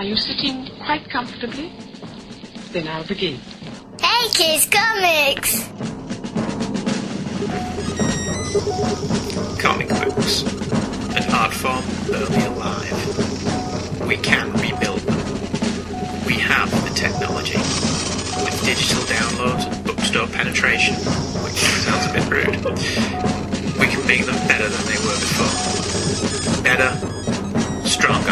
Are you sitting quite comfortably? Then I'll begin. Hey Kids Comics! Comic books. An art form early alive. We can rebuild them. We have the technology. With digital downloads and bookstore penetration, which sounds a bit rude, we can make them better than they were before. Better, stronger,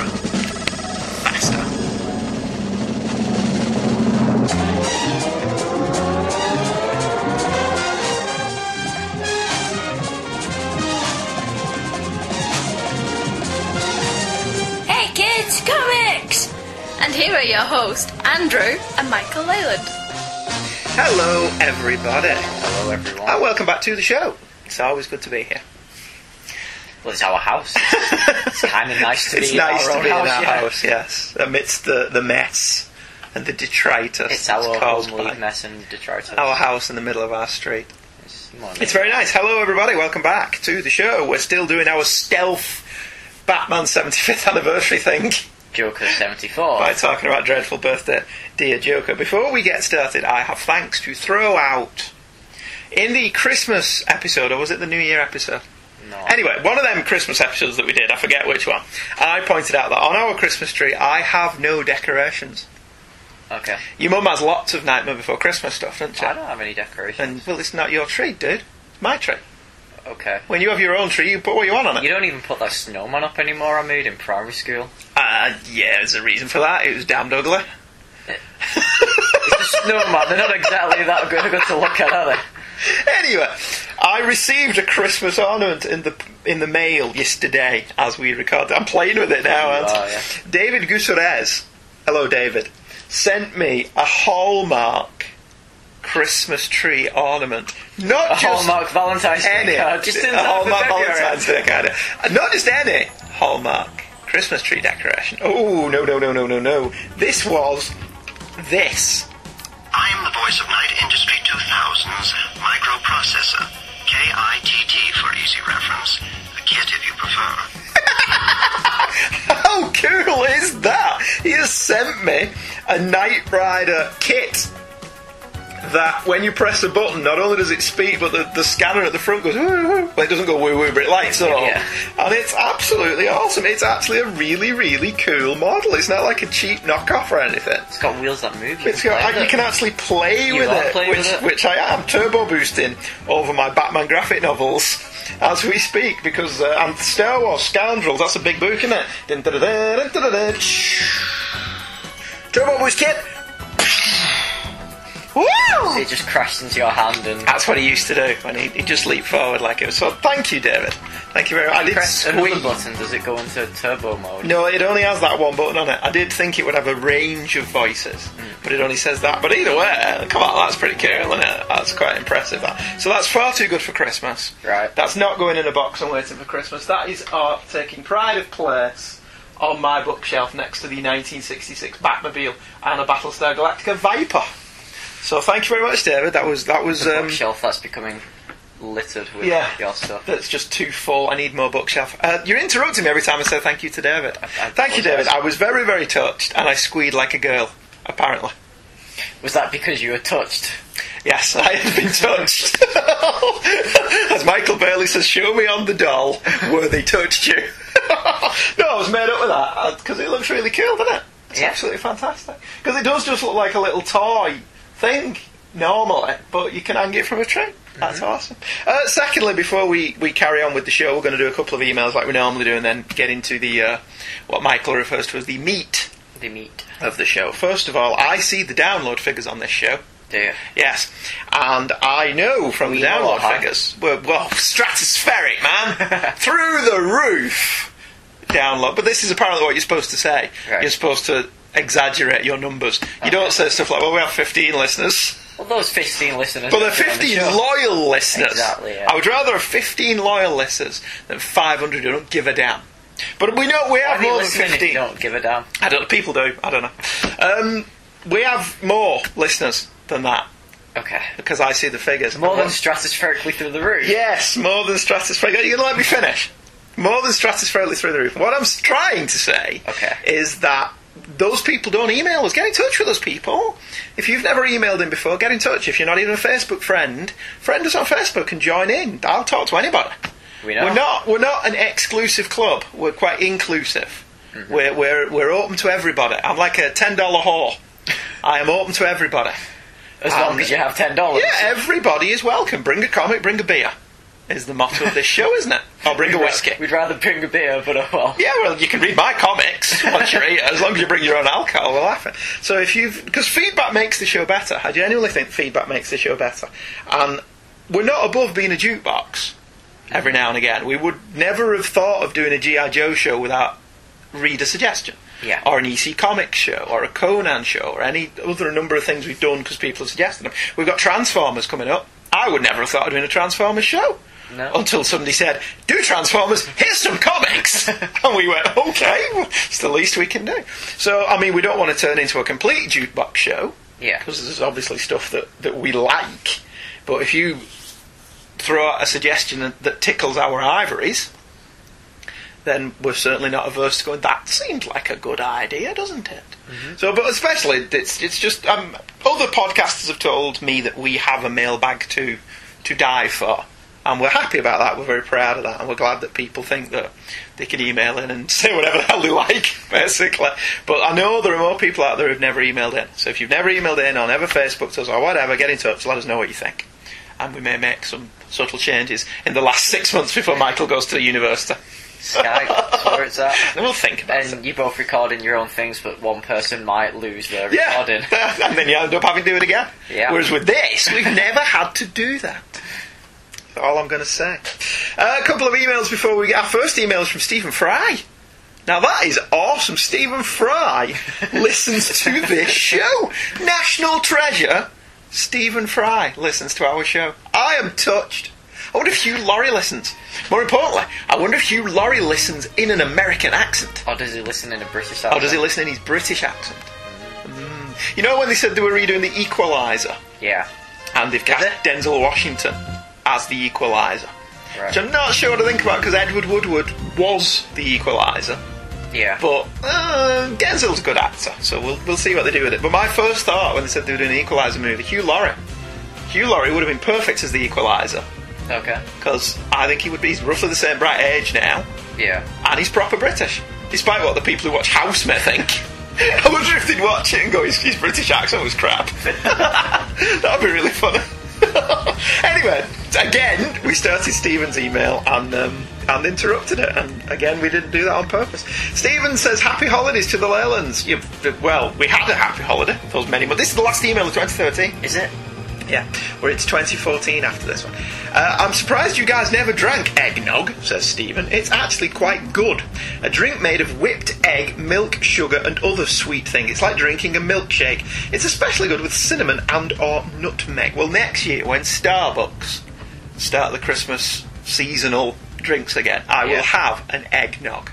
here are your hosts, Andrew and Michael Leyland. Hello, everybody. Hello, everyone. And welcome back to the show. It's always good to be here. Well, it's our house. It's kind of nice to it's be nice in our to own be house. in our yeah. house, yes. Amidst the, the mess and the detritus It's our caused homely by mess and detritus. our house in the middle of our street. It's, It's very nice. Hello, everybody. Welcome back to the show. We're still doing our stealth Batman 75th anniversary thing Joker 74. by talking about Dreadful Birthday, Dear Joker. Before we get started, I have thanks to throw out. In the Christmas episode, or was it the New Year episode? No. Anyway, one of them Christmas episodes that we did, I forget which one, I pointed out that on our Christmas tree, I have no decorations. Okay. Your mum has lots of Nightmare Before Christmas stuff, doesn't she? I don't have any decorations. And, well, it's not your tree, dude. It's my tree. Okay. When you have your own tree, you put what you want on it. You don't even put that snowman up anymore I made in primary school. Uh, yeah, there's a reason for that. It was damned ugly. It's a snowman. They're not exactly that good, good to look at, are they? Anyway, I received a Christmas ornament in the in the mail yesterday as we record. I'm playing with it now. Aren't I? yeah. David Gutierrez, hello David, sent me a Hallmark Christmas tree ornament. Not A just Hallmark Valentine's Day any. card, just in a Hallmark Valentine's Day card. Uh, Not just any Hallmark Christmas tree decoration. Oh no no no no no no! This was this. I am the voice of Knight Industries 2000's microprocessor. K-I-T-T for easy reference. A kit if you prefer. How cool is that? He has sent me a Knight Rider kit that when you press a button, not only does it speak, but the, the scanner at the front goes, woo, woo. well, it doesn't go woo woo, but it lights up. Yeah. And it's absolutely awesome. It's actually a really, really cool model. It's not like a cheap knockoff or anything. It's got wheels that move. You It's can got, with you can actually play You with it, which, with it? which I am turbo boosting over my Batman graphic novels as we speak because uh, and Star Wars Scoundrels. That's a big book, isn't it? Turbo boost kit. Woo! It just crashed into your hand and That's what he used to do when he, he just leaped forward like it was. So thank you, David. Thank you very much. I did press another squeeze. button. Does it go into turbo mode? No, it only has that one button on it. I did think it would have a range of voices, hmm. but it only says that. But either way, come on, that's pretty cool, isn't it? That's quite impressive. That. So that's far too good for Christmas. Right. That's not going in a box and waiting for Christmas. That is art taking pride of place on my bookshelf next to the 1966 Batmobile and a Battlestar Galactica Viper. So thank you very much, David. That was that was The um, bookshelf that's becoming littered with Yeah. your stuff. that's just too full. I need more bookshelf. Uh, you're interrupting me every time I say thank you to David. I thank you, David. I was very, very touched, and I squeed like a girl. Apparently, Was that because you were touched? yes, I have been touched. As Michael Bailey says, "Show me on the doll where they touched you." no, I was made up with that because it looks really cool, doesn't it? It's Yeah. absolutely fantastic. Because it does just look like a little toy thing normally, but you can hang it from a tree. That's awesome. Uh, secondly, before we, we carry on with the show, we're going to do a couple of emails like we normally do, and then get into the uh, what Michael refers to as the meat The meat. of the show. First of all, I see the download figures on this show. Do you? Yes, and I know from We the download figures, well, well, stratospheric, man, through the roof download. But this is apparently what you're supposed to say. Right. You're supposed to exaggerate your numbers. You don't say stuff like, "Well, we have 15 listeners," Well, those 15 listeners. but they're that are on the 15 show. loyal listeners. Exactly, yeah. I would rather have 15 loyal listeners than 500 who don't give a damn. But we know we have more than 15. you don't give a damn? I don't. People do. I don't know. Um, we have more listeners than that Okay. because I see the figures. More than What- stratospherically through the roof. Yes, more than stratospherically. You gonna let me finish. More than stratospherically through the roof. What I'm trying to say Okay. is that those people don't email us. Get in touch with those people. If you've never emailed in before, get in touch. If you're not even a Facebook friend, friend us on Facebook and join in. I'll talk to anybody. We know. We're not we're not an exclusive club. We're quite inclusive. We're, we're we're open to everybody. I'm like a ten dollar whore. I am open to everybody. As long Um, as you have ten dollars. Yeah, everybody is welcome. Bring a comic, bring a beer. Is the motto of this show, isn't it? I'll bring a whiskey. We'd rather bring a beer, but oh well. Yeah, well, you can read my comics once you're here, as long as you bring your own alcohol, we'll laugh it. So if you've, because feedback makes the show better. I genuinely think feedback makes the show better. And we're not above being a jukebox every now and again. We would never have thought of doing a G.I. Joe show without reader suggestion. Yeah. Or an EC Comics show, or a Conan show, or any other number of things we've done because people have suggested them. We've got Transformers coming up. I would never have thought of doing a Transformers show. No. Until somebody said, "Do Transformers? Here's some comics," and we went, "Okay, it's the least we can do." So, I mean, we don't want to turn into a complete jukebox show Yeah. because there's obviously stuff that, that we like. But if you throw out a suggestion that, that tickles our ivories, then we're certainly not averse to going. That seems like a good idea, doesn't it? So, but especially it's it's just um, other podcasters have told me that we have a mailbag to to die for, and we're happy about that. We're very proud of that, and we're glad that people think that they can email in and say whatever the hell they like, basically. But I know there are more people out there who've never emailed in. So if you've never emailed in or never Facebooked us or whatever, get in touch. Let us know what you think, and we may make some subtle changes in the last six months before Michael goes to university. Sky, where it's at. And we'll think about it. And you both recording your own things, but one person might lose their Yeah, recording. and then you end up having to do it again. Yeah. Whereas with this, we've never had to do that. All I'm going to say. Uh, a couple of emails before we get our first email is from Stephen Fry. Now that is awesome. Stephen Fry listens to this show. National treasure. Stephen Fry listens to our show. I am touched. I wonder if Hugh Laurie listens. More importantly, I wonder if Hugh Laurie listens in an American accent. Or does he listen in a British accent? Or does he listen in his British accent? Mm. You know when they said they were redoing the Equalizer, Yeah. and they've cast? Denzel Washington as the Equalizer, Right. which I'm not sure what to think about because Edward Woodward was the Equalizer, Yeah. but uh, Denzel's a good actor, so we'll we'll see what they do with it. But my first thought when they said they were doing an Equalizer movie, Hugh Laurie, Hugh Laurie would have been perfect as the Equalizer Okay. because I think he would be roughly the same bright age now. Yeah. and he's proper British, despite what the people who watch House may think. I wonder if they'd watch it and go, his, his British accent was crap. That'd be really funny. anyway, again, we started Stephen's email and um, and interrupted it, and again, we didn't do that on purpose. Stephen says, "Happy holidays to the Leylands." You, well, we had a happy holiday. Those many, but this is the last email of 2013. Is it? Yeah, we're 2014 after this one. Uh, I'm surprised you guys never drank eggnog, says Stephen. It's actually quite good. A drink made of whipped egg, milk, sugar, and other sweet things. It's like drinking a milkshake. It's especially good with cinnamon and or nutmeg. Well, next year when Starbucks start the Christmas seasonal drinks again, I Yeah. will have an eggnog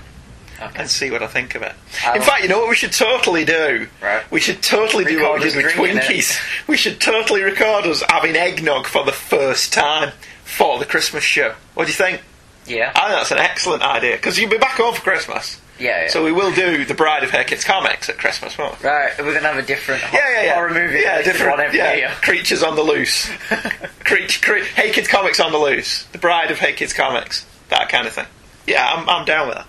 Okay. and see what I think of it. I In fact, you know what we should totally do? Right. We should totally do what we did with drinking it. Twinkies. We should totally record us having eggnog for the first time for the Christmas show. What do you think? Yeah. I think that's an excellent idea because you'll be back home for Christmas. Yeah, yeah. So we will do the Bride of Kids comics at Christmas, won't we? Right, we're gonna have a different ho- Yeah, yeah, yeah. horror movie. Yeah, different. one yeah, year. creatures on the loose. Creature, cre- hey Kids comics on the loose. The Bride of Hey Kids comics. That kind of thing. Yeah, I'm, I'm down with that.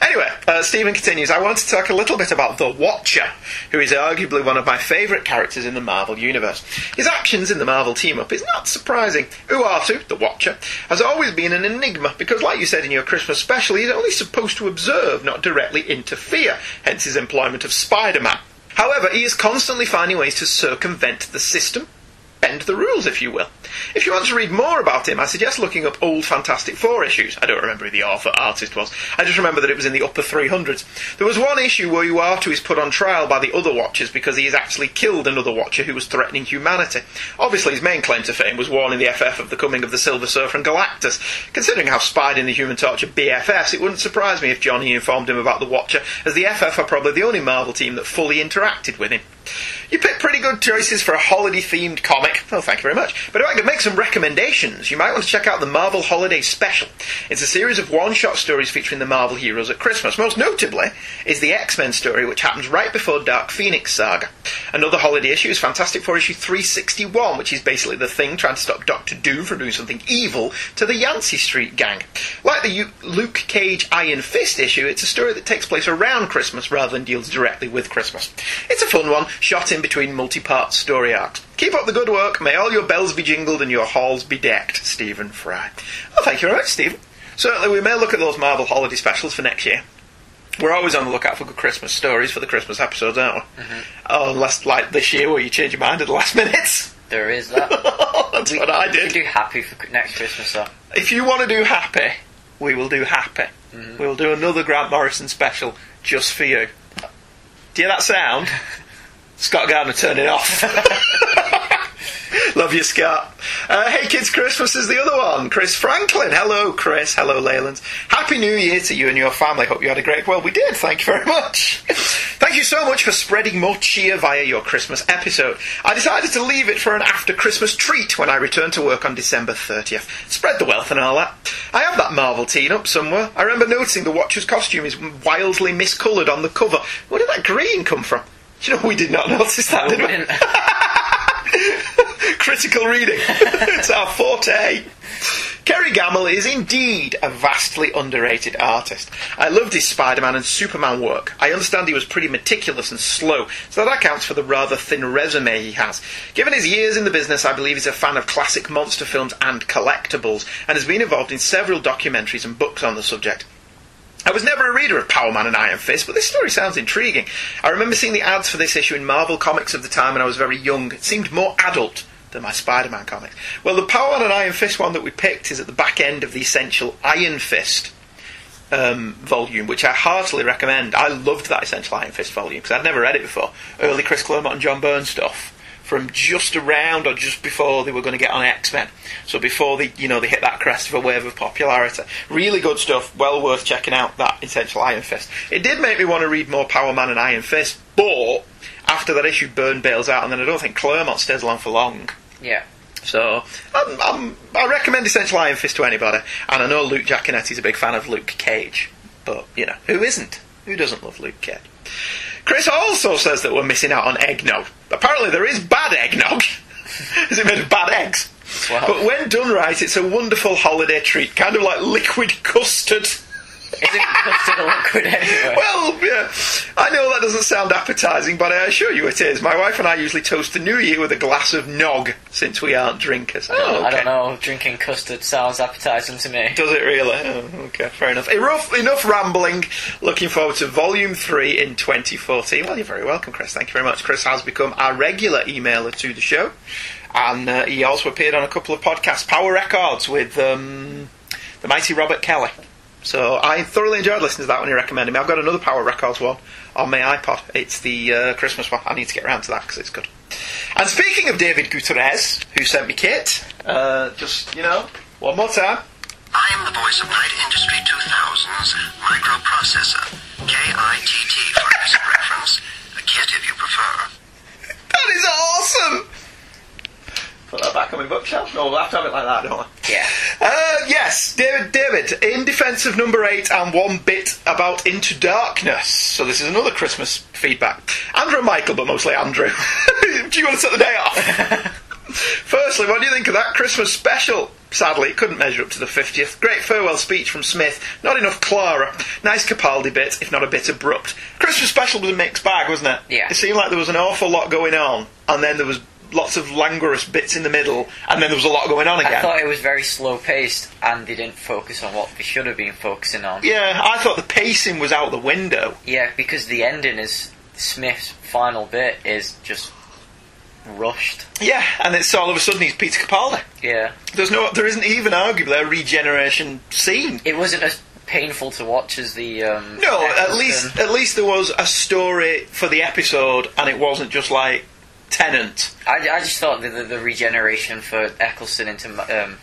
Anyway, uh, Stephen continues. I want to talk a little bit about the Watcher, who is arguably one of my favourite characters in the Marvel universe. His actions in the Marvel team up is not surprising. Uatu, the Watcher, has always been an enigma because, like you said in your Christmas special, he's only supposed to observe, not directly interfere. Hence his employment of Spider-Man. However, he is constantly finding ways to circumvent the system, bend the rules, if you will. If you want to read more about him, I suggest looking up old Fantastic Four issues. I don't remember who the author artist was. I just remember that it was in the upper 300s. There was one issue where Uatu is put on trial by the other Watchers because he has actually killed another Watcher who was threatening humanity. Obviously, his main claim to fame was warning the FF of the coming of the Silver Surfer and Galactus. Considering how Spidey and the Human Torch are BFFs, it wouldn't surprise me if Johnny informed him about the Watcher, as the FF are probably the only Marvel team that fully interacted with him. You picked pretty good choices for a holiday themed comic. Oh, thank you very much. But if I could make some recommendations, you might want to check out the Marvel Holiday Special. It's a series of one shot stories featuring the Marvel heroes at Christmas. Most notably is the X Men story, which happens right before Dark Phoenix Saga. Another holiday issue is Fantastic Four issue 361, which is basically the thing trying to stop Doctor Doom from doing something evil to the Yancey Street gang. Like the U- Luke Cage Iron Fist issue, it's a story that takes place around Christmas rather than deals directly with Christmas. It's a fun one, shot in between multi part story arcs. Keep up the good work. May all your bells be jingled and your halls be decked. Stephen Fry. Well, thank you very much, Stephen. Certainly, we may look at those Marvel holiday specials for next year. We're always on the lookout for good Christmas stories for the Christmas episodes, aren't we? Oh, unless, like this year, where you change your mind at the last minute. There is that. That's we, what I did. do happy for next Christmas though. If you want to do happy, we will do happy. Mm-hmm. We'll do another Grant Morrison special just for you. Do you hear that sound? Scott Gardner, turn it off. Love you, Scott. Uh, hey Kids Christmas is the other one. Chris Franklin. Hello, Chris. Hello, Leyland. Happy New Year to you and your family. Hope you had a great. Well, we did. Thank you very much. Thank you so much for spreading more cheer via your Christmas episode. I decided to leave it for an after Christmas treat when I return to work on December 30th. Spread the wealth and all that. I have that Marvel team up somewhere. I remember noticing the Watcher's costume is wildly miscoloured on the cover. Where did that green come from? Do you know, we did not notice that, did We? Critical reading. it's our forte. Kerry Gammill is indeed a vastly underrated artist. I loved his Spider Man and Superman work. I understand he was pretty meticulous and slow, so that accounts for the rather thin resume he has. Given his years in the business, I believe he's a fan of classic monster films and collectibles, and has been involved in several documentaries and books on the subject. I was never a reader of Power Man and Iron Fist, but this story sounds intriguing. I remember seeing the ads for this issue in Marvel Comics of the time when I was very young. It seemed more adult than my Spider Man comics. Well, the Power Man and Iron Fist one that we picked is at the back end of the Essential Iron Fist um, volume, which I heartily recommend. I loved that Essential Iron Fist volume because I'd never read it before. Early Chris Claremont and John Byrne stuff from just around or just before they were going to get on X Men. So before they, you know, they hit that crest of a wave of popularity. Really good stuff. Well worth checking out that Essential Iron Fist. It did make me want to read more Power Man and Iron Fist, but after that issue, Byrne bails out, and then I don't think Claremont stays along for long. yeah. So I'm, I'm, I recommend Essential Iron Fist to anybody, and I know Luke Giaconetti's a big fan of Luke Cage, but you know who isn't? Who doesn't love Luke Cage? Chris also says that we're missing out on eggnog. Apparently, there is bad eggnog. is it made of bad eggs? Wow. But when done right, it's a wonderful holiday treat, kind of like liquid custard. Isn't custard anyway? Well, yeah, I know that doesn't sound appetising, but I assure you it is. My wife and I usually toast the new year with a glass of nog, since we aren't drinkers. Oh, I don't know. Drinking custard sounds appetising to me. Does it really? Oh, okay, fair enough. Enough, enough rambling. Looking forward to Volume 3 in 2014. Well, you're very welcome, Chris. Thank you very much. Chris has become our regular emailer to the show. And uh, he also appeared on a couple of podcasts, Power Records, with um, the mighty Robert Kelly. So I thoroughly enjoyed listening to that when you recommended me. I've got another Power Records one on my iPod. It's the uh, Christmas one. I need to get around to that because it's good. And speaking of David Gutierrez, who sent me Kit, uh, just, you know, one more time. I am the voice of Knight Industries 2000's microprocessor, KITT for reference, a kit if you prefer. That is awesome! Put that back on my bookshelf. No, we'll have to have it like that, don't we? Yeah. Uh, yes, David, David, in defence of number eight and one bit about Into Darkness. So this is another Christmas feedback. Andrew and Michael, but mostly Andrew. do you want to set the day off? Firstly, what do you think of that Christmas special? Sadly, it couldn't measure up to the 50th. Great farewell speech from Smith. Not enough Clara. Nice Capaldi bit, if not a bit abrupt. Christmas special was a mixed bag, wasn't it? Yeah. It seemed like there was an awful lot going on, and then there was lots of languorous bits in the middle, and then there was a lot going on again. I thought it was very slow paced and they didn't focus on what they should have been focusing on. Yeah, I thought the pacing was out the window. Yeah, because the ending is Smith's final bit is just rushed. Yeah, and it's all of a sudden he's Peter Capaldi. Yeah. There's no, there isn't even arguably a regeneration scene. It wasn't as painful to watch as the um No, at least at least there was a story for the episode, and it wasn't just like Tennant. I, I just thought that the, the regeneration for Eccleston into um,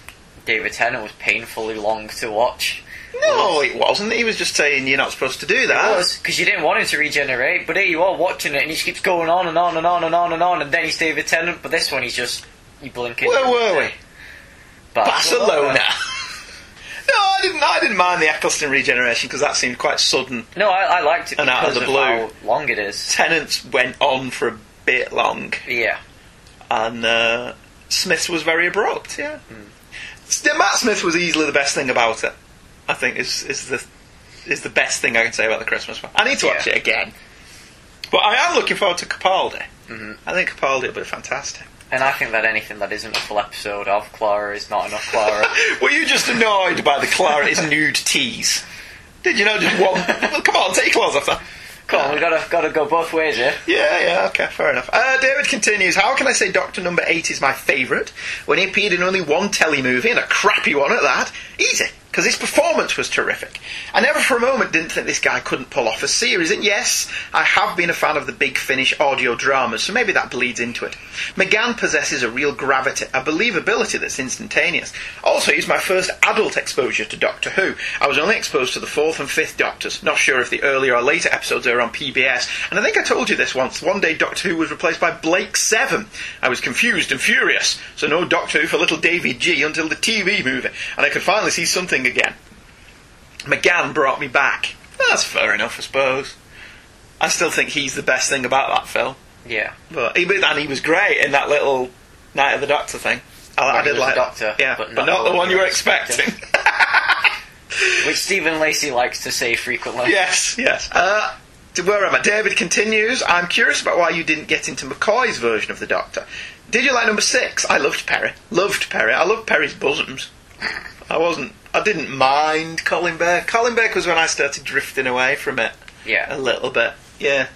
David Tennant was painfully long to watch. No, it wasn't. He was just saying you're not supposed to do that. because you didn't want him to regenerate, but here you are watching it, and he just keeps going on and on and on and on and on, and then he's David Tennant. But this one, he's just you blinking. Where were we? Barcelona. no, I didn't. I didn't mind the Eccleston regeneration because that seemed quite sudden. No, I, I liked it And out of because the blue. how long it is. Tennant's went on for a bit long, Yeah, and uh, Smith's was very abrupt. Yeah, S- Matt Smith was easily the best thing about it. I think is is the is the best thing I can say about the Christmas one. I need to watch Yeah. it again, but I am looking forward to Capaldi. I think Capaldi will be fantastic. and I think that anything that isn't a full episode of Clara is not enough Clara. Were you just annoyed by the Clara is nude tease? Did you know just one? come on, take your clothes off. Come on, we gotta gotta go both ways here. Yeah, yeah, okay, fair enough. Uh, David continues, how can I say Doctor Number 8 is my favourite when he appeared in only one telly movie, and a crappy one at that? Easy, because his performance was terrific. I never for a moment didn't think this guy couldn't pull off a series, and yes, I have been a fan of the Big Finish audio dramas, so maybe that bleeds into it. McGann possesses a real gravity, a believability that's instantaneous. Also, he's my first adult exposure to Doctor Who. I was only exposed to the fourth and fifth Doctors, not sure if the earlier or later episodes are on PBS, and I think I told you this once. One day Doctor Who was replaced by Blake Seven. I was confused and furious, so no Doctor Who for little David G until the TV movie, and I could finally see something again. McGann brought me back. That's fair enough, I suppose. I still think he's the best thing about that film. Yeah, But he, and he was great in that little Night of the Doctor thing. I, I did like the Doctor, yeah, but but, not, the one you were expecting. which Stephen Lacey likes to say frequently. yes, yes. Uh, where am I? David continues. I'm curious about why you didn't get into McCoy's version of the Doctor. Did you like number six? I loved Peri. Loved Peri. I loved Peri's bosoms. I wasn't. I didn't mind Colin Baker. Colin Baker was when I started drifting away from it Yeah. a little bit. Yeah.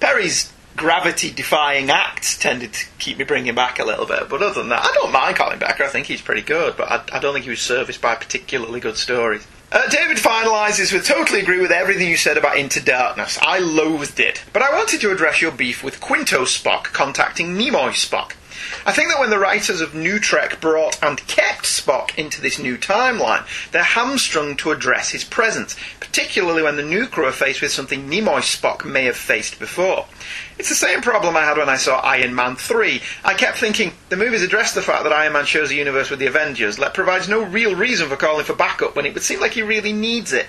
Peri's gravity defying acts tended to keep me bringing back a little bit, but other than that, I don't mind Colin Baker. I think he's pretty good, but I, I don't think he was serviced by particularly good stories. Uh, David finalises with totally agree with everything you said about Into Darkness. I loathed it, but I wanted to address your beef with Quinto Spock contacting Nimoy Spock. I think that when the writers of New Trek brought and kept Spock into this new timeline, they're hamstrung to address his presence, particularly when the new crew are faced with something Nimoy Spock may have faced before. It's the same problem I had when I saw Iron Man 3. I kept thinking, the movies address the fact that Iron Man shares a universe with the Avengers, that provides no real reason for calling for backup when it would seem like he really needs it.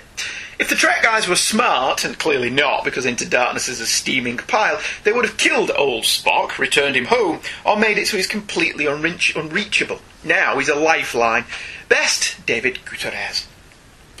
If the Trek guys were smart, and clearly not, because Into Darkness is a steaming pile, they would have killed old Spock, returned him home, or made it so he's completely unreach- unreachable. Now he's a lifeline. Best, David Gutierrez.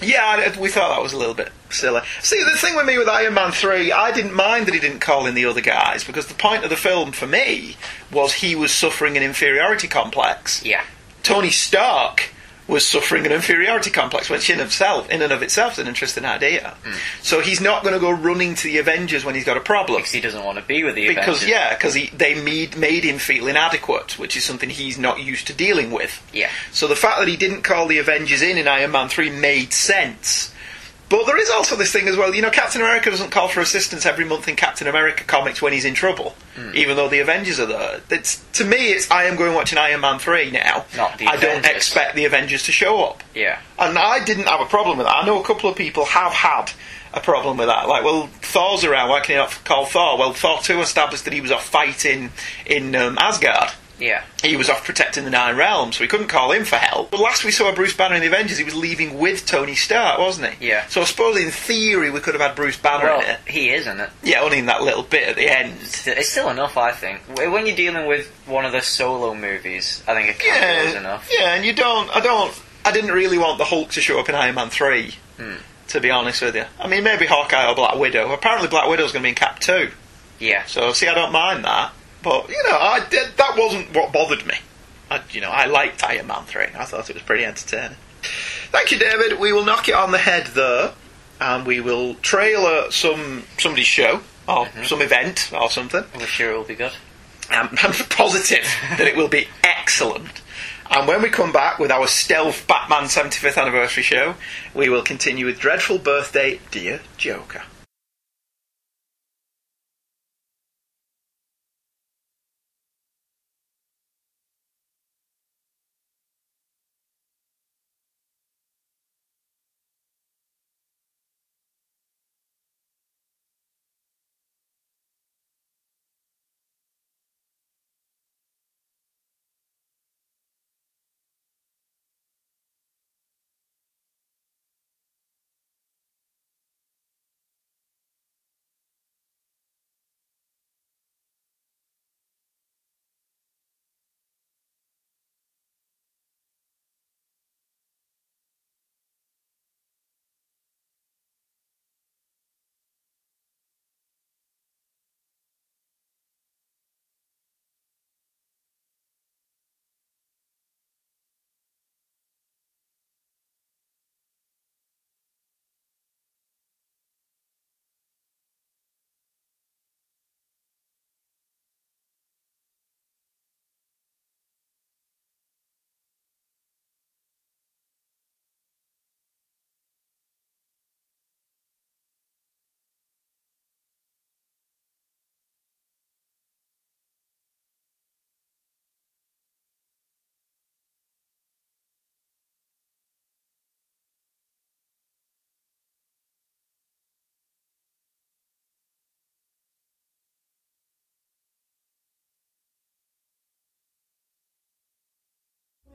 Yeah, we thought that was a little bit silly. See, the thing with me with Iron Man 3, I didn't mind that he didn't call in the other guys, because the point of the film for me was he was suffering an inferiority complex. Yeah. Tony Stark was suffering an inferiority complex, which in itself, in and of itself, is an interesting idea. Hmm. So he's not going to go running to the Avengers when he's got a problem. Because he doesn't want to be with the Because Avengers. yeah, because they made made him feel inadequate, which is something he's not used to dealing with. Yeah. So the fact that he didn't call the Avengers in in Iron Man three made sense. But there is also this thing as well. You know, Captain America doesn't call for assistance every month in Captain America comics when he's in trouble, Hmm. even though the Avengers are there. It's to me, it's I am going watching Iron Man three now. Not the I don't expect the Avengers to show up. Yeah. And I didn't have a problem with that. I know a couple of people have had a problem with that. Like, well, Thor's around, why can you not call Thor? Well, Thor 2 established that he was off fighting in um, Asgard. Yeah. He was off protecting the Nine Realms, so we couldn't call him for help. But last we saw Bruce Banner in the Avengers, he was leaving with Tony Stark, wasn't he? Yeah. So I suppose in theory we could have had Bruce Banner Well, in it. he is, isn't it? Yeah, only in that little bit at the end. It's still enough, I think. When you're dealing with one of the solo movies, I think a cameo is enough. yeah, and you don't. I don't. I didn't really want the Hulk to show up in Iron Man three. Hmm. To be honest with you, I mean maybe Hawkeye or Black Widow. Apparently Black Widow's going to be in Cap two. Yeah. So see, I don't mind that. But you know, I did, that wasn't what bothered me. I, you know, I liked Iron Man three. I thought it was pretty entertaining. Thank you, David. We will knock it on the head there, and we will trailer uh, some somebody's show or mm-hmm. some event or something. I'm sure it'll be good. I'm, I'm positive that it will be excellent. And when we come back with our stealth Batman 75th anniversary show, we will continue with Dreadful Birthday, Dear Joker.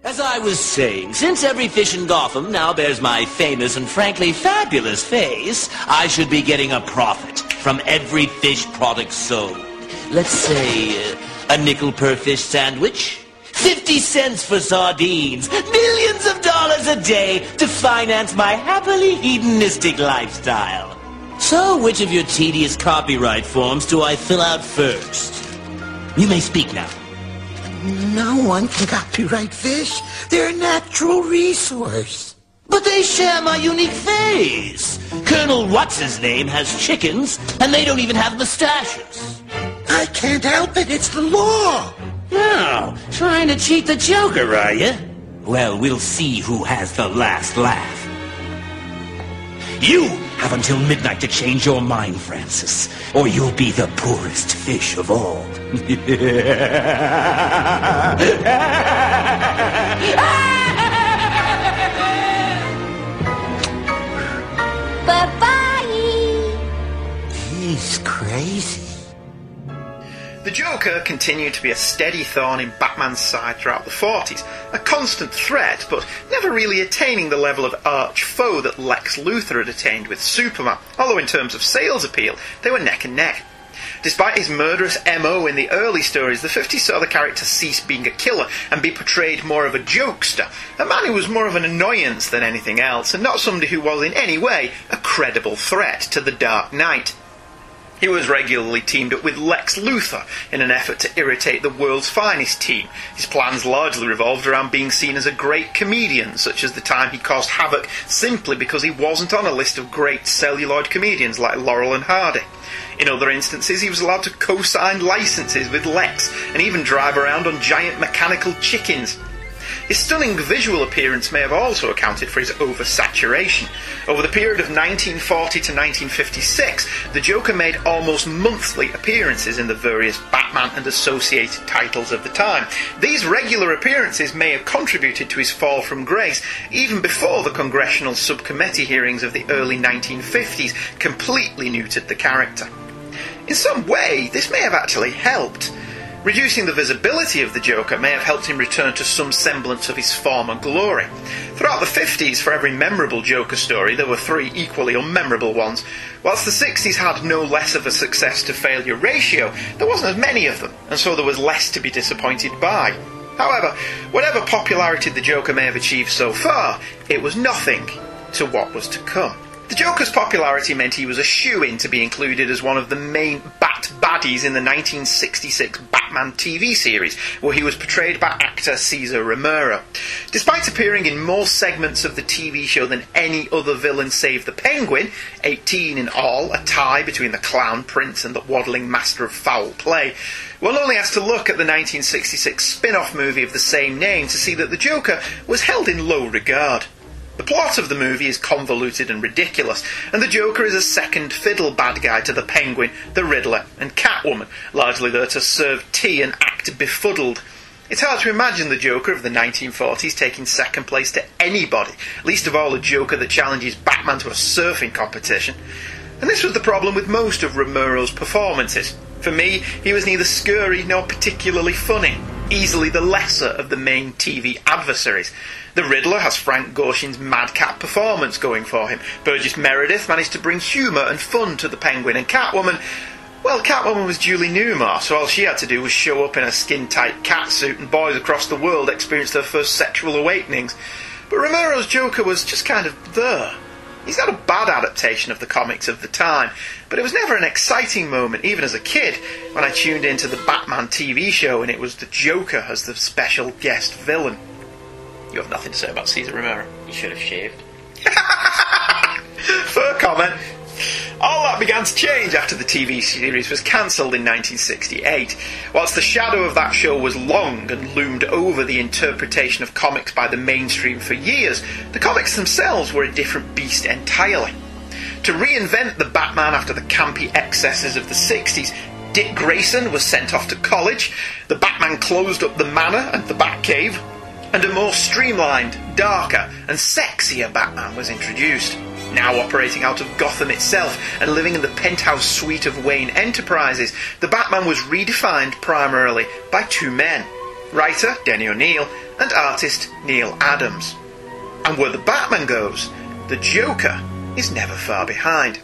As I was saying, since every fish in Gotham now bears my famous and frankly fabulous face, I should be getting a profit from every fish product sold. Let's say uh, a nickel per fish sandwich, 50 cents for sardines, millions of dollars a day to finance my happily hedonistic lifestyle. So, which of your tedious copyright forms do I fill out first? You may speak now. No one can copyright fish. They're a natural resource. But they share my unique face. Colonel What's-His-Name has chickens, and they don't even have mustaches. I can't help it. It's the law. Oh, trying to cheat the Joker, are you? Well, we'll see who has the last laugh. You have until midnight to change your mind, Francis, or you'll be the poorest fish of all. Bye-bye. He's crazy. The Joker continued to be a steady thorn in Batman's side throughout the 40s, a constant threat, but never really attaining the level of arch foe that Lex Luthor had attained with Superman, although in terms of sales appeal, they were neck and neck. Despite his murderous MO in the early stories, the 50s saw the character cease being a killer and be portrayed more of a jokester, a man who was more of an annoyance than anything else, and not somebody who was in any way a credible threat to the Dark Knight. He was regularly teamed up with Lex Luthor in an effort to irritate the world's finest team. His plans largely revolved around being seen as a great comedian, such as the time he caused havoc simply because he wasn't on a list of great celluloid comedians like Laurel and Hardy. In other instances, he was allowed to co-sign licenses with Lex and even drive around on giant mechanical chickens. His stunning visual appearance may have also accounted for his oversaturation. Over the period of 1940 to 1956, the Joker made almost monthly appearances in the various Batman and associated titles of the time. These regular appearances may have contributed to his fall from grace even before the congressional subcommittee hearings of the early 1950s completely neutered the character. In some way, this may have actually helped. Reducing the visibility of the Joker may have helped him return to some semblance of his former glory. Throughout the 50s, for every memorable Joker story, there were three equally unmemorable ones. Whilst the 60s had no less of a success to failure ratio, there wasn't as many of them, and so there was less to be disappointed by. However, whatever popularity the Joker may have achieved so far, it was nothing to what was to come. The Joker's popularity meant he was a shoe-in to be included as one of the main Bat baddies in the 1966 Batman TV series, where he was portrayed by actor Cesar Romero. Despite appearing in more segments of the TV show than any other villain save the Penguin, 18 in all, a tie between the Clown Prince and the waddling master of foul play, one only has to look at the 1966 spin-off movie of the same name to see that the Joker was held in low regard. The plot of the movie is convoluted and ridiculous, and the Joker is a second fiddle bad guy to the Penguin, the Riddler, and Catwoman, largely there to serve tea and act befuddled. It's hard to imagine the Joker of the 1940s taking second place to anybody, least of all a Joker that challenges Batman to a surfing competition. And this was the problem with most of Romero's performances. For me, he was neither scurry nor particularly funny, easily the lesser of the main TV adversaries. The Riddler has Frank Gorshin's madcap performance going for him. Burgess Meredith managed to bring humour and fun to the Penguin, and Catwoman. Well, Catwoman was Julie Newmar, so all she had to do was show up in a skin tight catsuit, and boys across the world experienced their first sexual awakenings. But Romero's Joker was just kind of there. He's not a bad adaptation of the comics of the time, but it was never an exciting moment, even as a kid, when I tuned into the Batman TV show and it was the Joker as the special guest villain. You have nothing to say about Cesar Romero. You should have shaved. Fair comment. All that began to change after the TV series was cancelled in 1968. Whilst the shadow of that show was long and loomed over the interpretation of comics by the mainstream for years, the comics themselves were a different beast entirely. To reinvent the Batman after the campy excesses of the 60s, Dick Grayson was sent off to college, the Batman closed up the manor and the Batcave, and a more streamlined, darker, and sexier Batman was introduced. Now operating out of Gotham itself and living in the penthouse suite of Wayne Enterprises, the Batman was redefined primarily by two men writer Denny O'Neil, and artist Neal Adams. And where the Batman goes, the Joker is never far behind.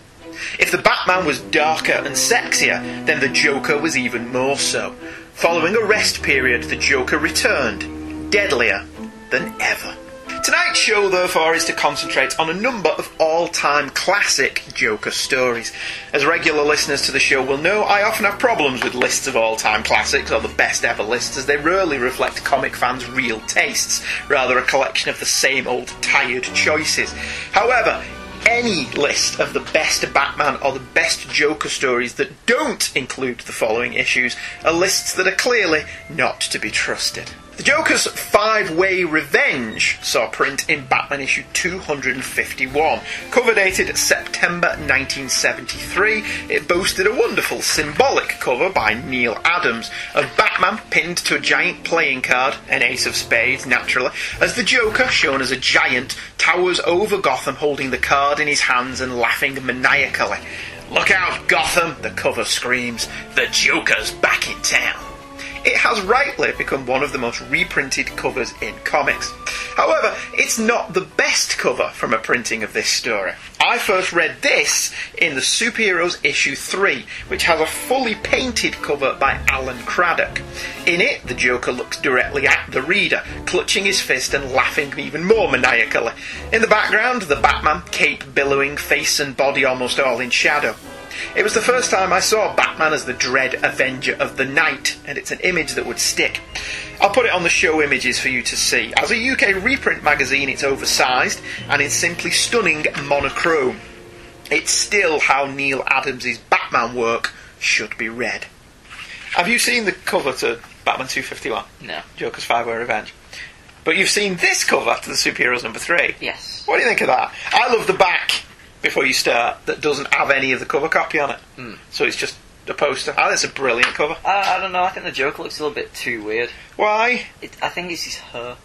If the Batman was darker and sexier, then the Joker was even more so. Following a rest period, the Joker returned, deadlier than ever. Tonight's show, therefore, is to concentrate on a number of all time classic Joker stories. As regular listeners to the show will know, I often have problems with lists of all time classics or the best ever lists, as they rarely reflect comic fans' real tastes, rather, a collection of the same old tired choices. However, any list of the best Batman or the best Joker stories that don't include the following issues are lists that are clearly not to be trusted. The Joker's Five Way Revenge saw print in Batman issue 251. Cover dated September 1973, it boasted a wonderful symbolic cover by Neal Adams of Batman pinned to a giant playing card, an ace of spades naturally, as the Joker, shown as a giant, towers over Gotham holding the card in his hands and laughing maniacally. Look out, Gotham, the cover screams. The Joker's back in town. It has rightly become one of the most reprinted covers in comics. However, it's not the best cover from a printing of this story. I first read this in the Superheroes issue 3, which has a fully painted cover by Alan Craddock. In it, the Joker looks directly at the reader, clutching his fist and laughing even more maniacally. In the background, the Batman, cape billowing, face and body almost all in shadow. It was the first time I saw Batman as the dread avenger of the night, and it's an image that would stick. I'll put it on the show images for you to see. As a UK reprint magazine, it's oversized and it's simply stunning monochrome. It's still how Neal Adams' Batman work should be read. Have you seen the cover to Batman 251? No. Joker's Five Way Revenge. But you've seen this cover to the Superheroes number three. Yes. What do you think of that? I love the back before you start that doesn't have any of the cover copy on it. Hmm. So it's just a poster. I think it's a brilliant cover. I, I don't know. I think the Joker looks a little bit too weird. Why? It, I think it's his hair.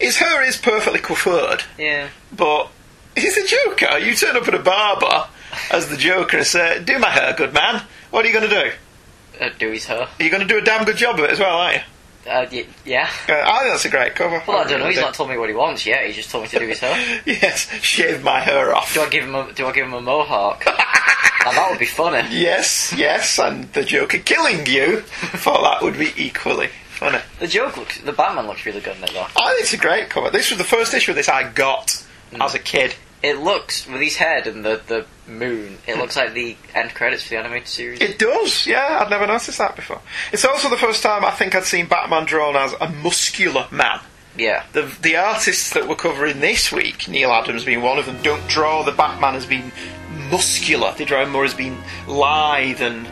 His hair is perfectly coiffured, Yeah. but he's a Joker. You turn up at a barber as the Joker and say, Do my hair, good man. What are you going to do? Uh, do his hair. Are you going to do a damn good job of it as well, aren't you? Uh, y- yeah. Uh, I think that's a great cover. Well, I don't know. He's not told me what he wants yet. He just told me to do his hair. Yes, shave my hair off. Do I give him a Do I give him a mohawk? now, that would be funny. Yes, yes, and the Joker killing you for that would be equally funny. The Joker looks. The Batman looks really good in it though. I think it's a great cover. This was the first issue of this I got Hmm. as a kid. It looks with his head and the the moon. It looks like the end credits for the animated series. It does, yeah. I'd never noticed that before. It's also the first time I think I'd seen Batman drawn as a muscular man. yeah. The the artists that we're covering this week, Neal Adams being one of them, don't draw the Batman as being muscular. They draw him more as being lithe and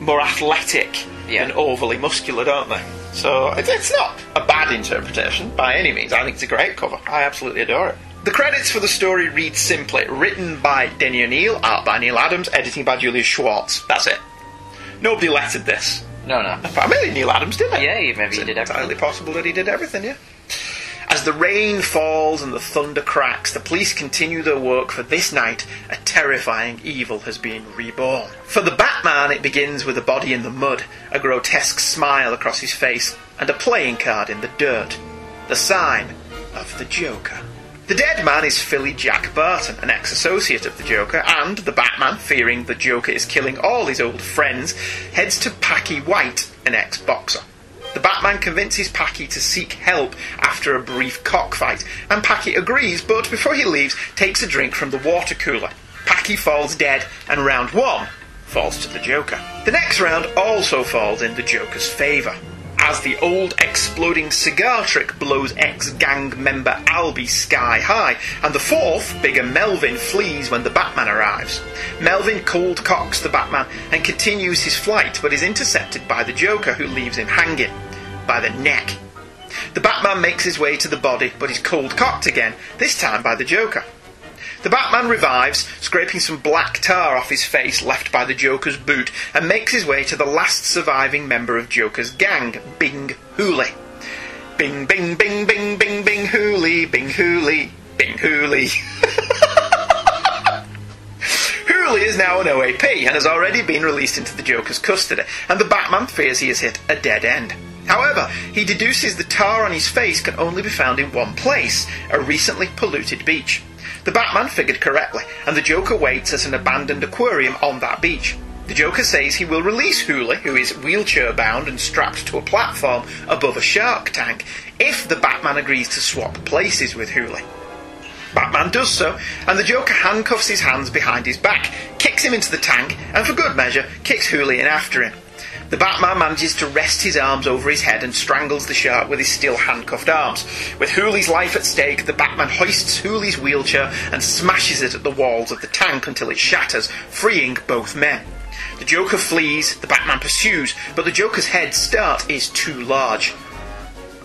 more athletic Yeah. than overly muscular, don't they? So it's, it's not a bad interpretation by any means. I think it's a great cover. I absolutely adore it. The credits for the story read simply written by Denny O'Neil, art by Neal Adams, editing by Julius Schwartz. That's it. Nobody lettered this. No, no. Maybe Neal Adams did it. Yeah, he- maybe he It's did everything. entirely possible that he did everything, yeah. As the rain falls and the thunder cracks, the police continue their work for this night, a terrifying evil has been reborn. For the Batman, it begins with a body in the mud, a grotesque smile across his face, and a playing card in the dirt. The sign of the Joker. The dead man is Philly Jack Burton, an ex associate of the Joker, and the Batman, fearing the Joker is killing all his old friends, heads to Packy White, an ex boxer. The Batman convinces Packy to seek help after a brief cockfight, and Packy agrees, but before he leaves, takes a drink from the water cooler. Packy falls dead, and round one falls to the Joker. The next round also falls in the Joker's favour. As the old exploding cigar trick blows ex gang member Albie sky high, and the fourth, bigger Melvin, flees when the Batman arrives. Melvin cold cocks the Batman and continues his flight, but is intercepted by the Joker, who leaves him hanging by the neck. The Batman makes his way to the body, but is cold cocked again, this time by the Joker. The Batman revives, scraping some black tar off his face left by the Joker's boot, and makes his way to the last surviving member of Joker's gang, Bing Hooley. Bing, bing, bing, bing, bing, bing, Hooley, Bing Hooley, Bing Hooley. Hooley is now an OAP and has already been released into the Joker's custody, and the Batman fears he has hit a dead end. However, he deduces the tar on his face can only be found in one place a recently polluted beach. The Batman figured correctly, and the Joker waits at an abandoned aquarium on that beach. The Joker says he will release Hooley, who is wheelchair bound and strapped to a platform above a shark tank, if the Batman agrees to swap places with Hooley. Batman does so, and the Joker handcuffs his hands behind his back, kicks him into the tank, and for good measure, kicks Hooley in after him. The Batman manages to rest his arms over his head and strangles the shark with his still handcuffed arms. With Hooley's life at stake, the Batman hoists Hooley's wheelchair and smashes it at the walls of the tank until it shatters, freeing both men. The Joker flees, the Batman pursues, but the Joker's head start is too large.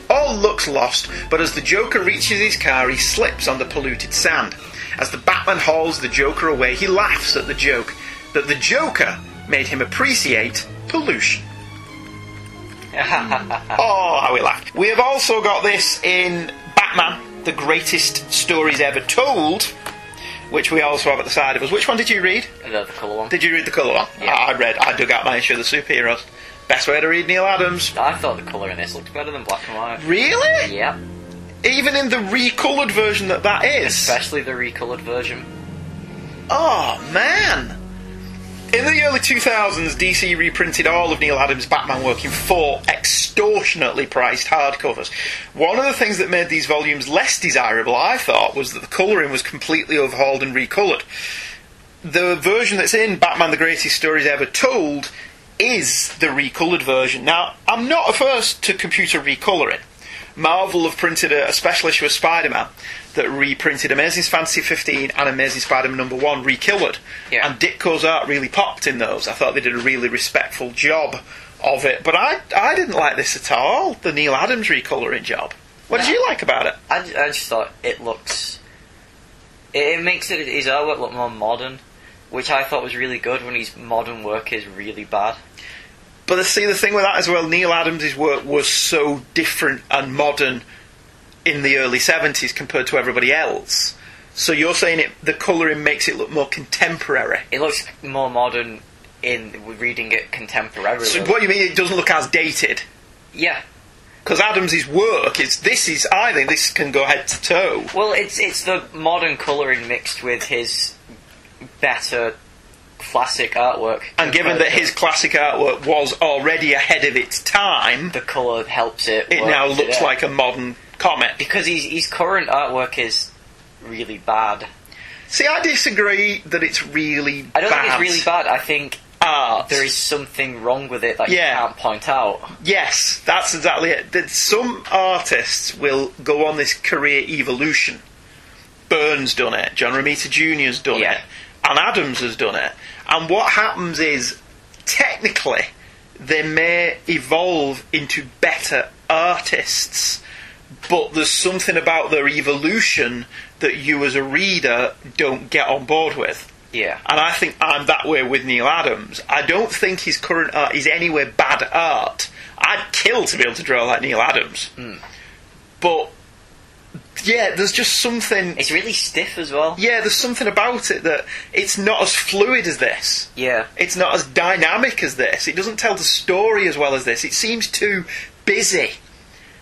All looks lost, but as the Joker reaches his car, he slips on the polluted sand. As the Batman hauls the Joker away, he laughs at the joke that the Joker made him appreciate pollution. oh, how we laughed. We have also got this in Batman, the greatest stories ever told, which we also have at the side of us. Which one did you read? The, the colour one. Did you read the colour one? Yeah. I read, I dug out my issue of the superheroes. Best way to read Neal Adams. I thought the colour in this looked better than black and white. Really? Yep. Even in the recoloured version that that is. Especially the recoloured version. Oh man! In the early 2000s, DC reprinted all of Neal Adams' Batman work in four extortionately priced hardcovers. One of the things that made these volumes less desirable, I thought, was that the colouring was completely overhauled and recoloured. The version that's in Batman the Greatest Stories Ever Told is the recoloured version. Now, I'm not averse to computer recolouring. Marvel have printed a, special issue of Spider Man that reprinted Amazing Fantasy 15 and Amazing Spider Man number 1 recoloured. Yeah. And Ditko's art really popped in those. I thought they did a really respectful job of it. But I, I didn't like this at all, the Neal Adams recolouring job. What did you like about it? I, I just thought it looks. It, it makes it, his artwork look more modern, which I thought was really good when his modern work is really bad. But see, the thing with that as well, Neal Adams' work was so different and modern in the early 70s compared to everybody else. So you're saying it, the colouring makes it look more contemporary. It looks more modern in reading it contemporarily. So what you mean it doesn't look as dated? yeah. Because Adams' work is this is I think this can go head to toe. Well, it's it's the modern colouring mixed with his better classic artwork. And given that his classic artwork was already ahead of its time, the colour helps it. it now looks like a modern comic. because his his current artwork is really bad. See, I disagree that it's really I don't bad think it's really bad. I think art. there is something wrong with it that Yeah. you can't point out. Yes, that's exactly it. That some artists will go on this career evolution. Byrne's done it, John Romita Jr.'s done Yeah. it, and Adams has done it. And what happens is, technically, they may evolve into better artists, but there's something about their evolution that you as a reader don't get on board with. Yeah. And I think I'm that way with Neal Adams. I don't think his current art is anywhere bad art. I'd kill to be able to draw like Neal Adams. Hmm. But yeah, there's just something. It's really stiff as well. Yeah, there's something about it that it's not as fluid as this. Yeah. It's not as dynamic as this. It doesn't tell the story as well as this. It seems too busy.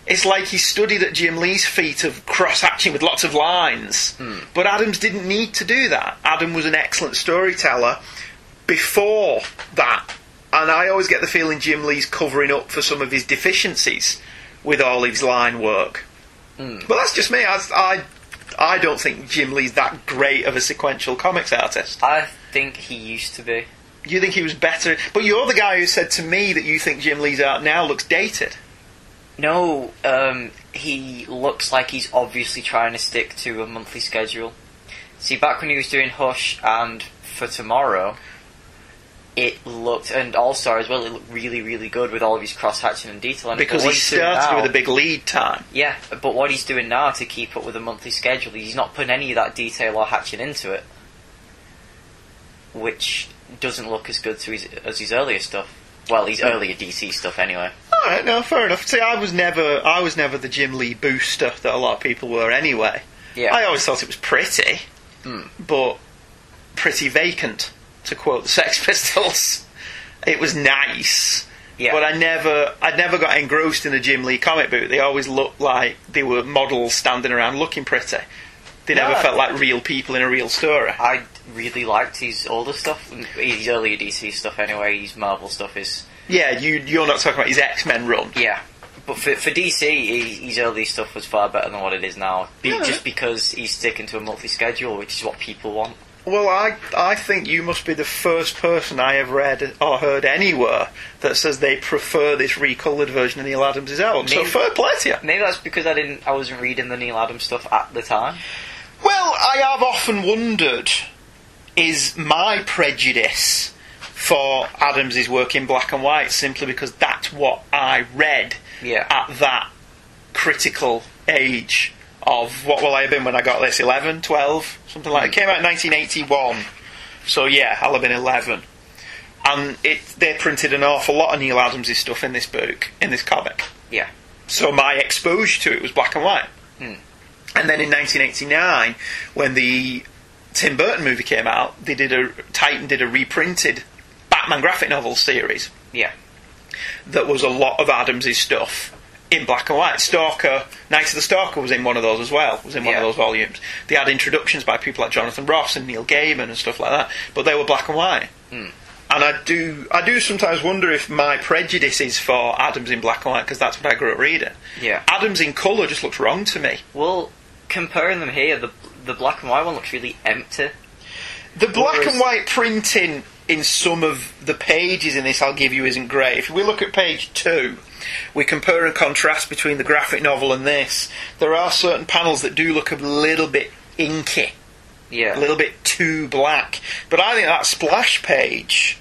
It's like he studied at Jim Lee's feet of cross hatching with lots of lines. Hmm. But Adams didn't need to do that. Adam was an excellent storyteller before that. And I always get the feeling Jim Lee's covering up for some of his deficiencies with all his line work. Hmm. But that's just me. I, I, I don't think Jim Lee's that great of a sequential comics artist. I think he used to be. You think he was better? But you're the guy who said to me that you think Jim Lee's art now looks dated. No, um, he looks like he's obviously trying to stick to a monthly schedule. See, back when he was doing Hush and For Tomorrow, it looked, and All Star as well, it looked really, really good with all of his cross hatching and detailing. Because he started now- with a big lead time. Yeah, but what he's doing now to keep up with a monthly schedule, he's not putting any of that detail or hatching into it, which doesn't look as good to his, as his earlier stuff. Well, his earlier DC stuff, anyway. All right, no, fair enough. See, I was never, I was never the Jim Lee booster that a lot of people were anyway. Yeah. I always thought it was pretty, Hmm. but pretty vacant, to quote the Sex Pistols. It was nice, Yeah. But I never, I never got engrossed in a Jim Lee comic book. They always looked like they were models standing around looking pretty. They never No. felt like real people in a real story. I really liked his older stuff, his earlier DC stuff anyway. His Marvel stuff is Yeah, you, you're not talking about his X Men run. yeah. But for, for DC, his early stuff was far better than what it is now. Be, Yeah. Just because he's sticking to a monthly schedule, which is what people want. Well, I I think you must be the first person I have read or heard anywhere that says they prefer this recolored version of Neal Adams'. So Maybe- fair play to you. Maybe that's because I didn't, I wasn't reading the Neal Adams stuff at the time. Well, I have often wondered is my prejudice for Adams' work in black and white simply because that's what I read Yeah. at that critical age of what will I have been when I got this 11, 12, something like It came out in 1981. So yeah, I'll have been 11. And it they printed an awful lot of Neal Adams' stuff in this book, in this comic. Yeah. So my exposure to it was black and white. And then in 1989, when the Tim Burton movie came out, they did a Titan did a reprinted Batman graphic novel series Yeah. that was a lot of Adams' stuff in black and white. Stalker, Night of the Stalker was in one of those as well. Was in one Yeah. of those volumes. They had introductions by people like Jonathan Ross and Neil Gaiman and stuff like that, but they were black and white. Hmm. And I do, I do sometimes wonder if my prejudice is for Adams in black and white because that's what I grew up reading. Yeah. Adams in colour just looks wrong to me. Well, comparing them here, the the black and white one looks really empty. The black Whereas- and white printing in some of the pages in this I'll give you isn't great. If we look at page two, we compare and contrast between the graphic novel and this. There are certain panels that do look a little bit inky, Yeah. a little bit too black. But I think that splash page,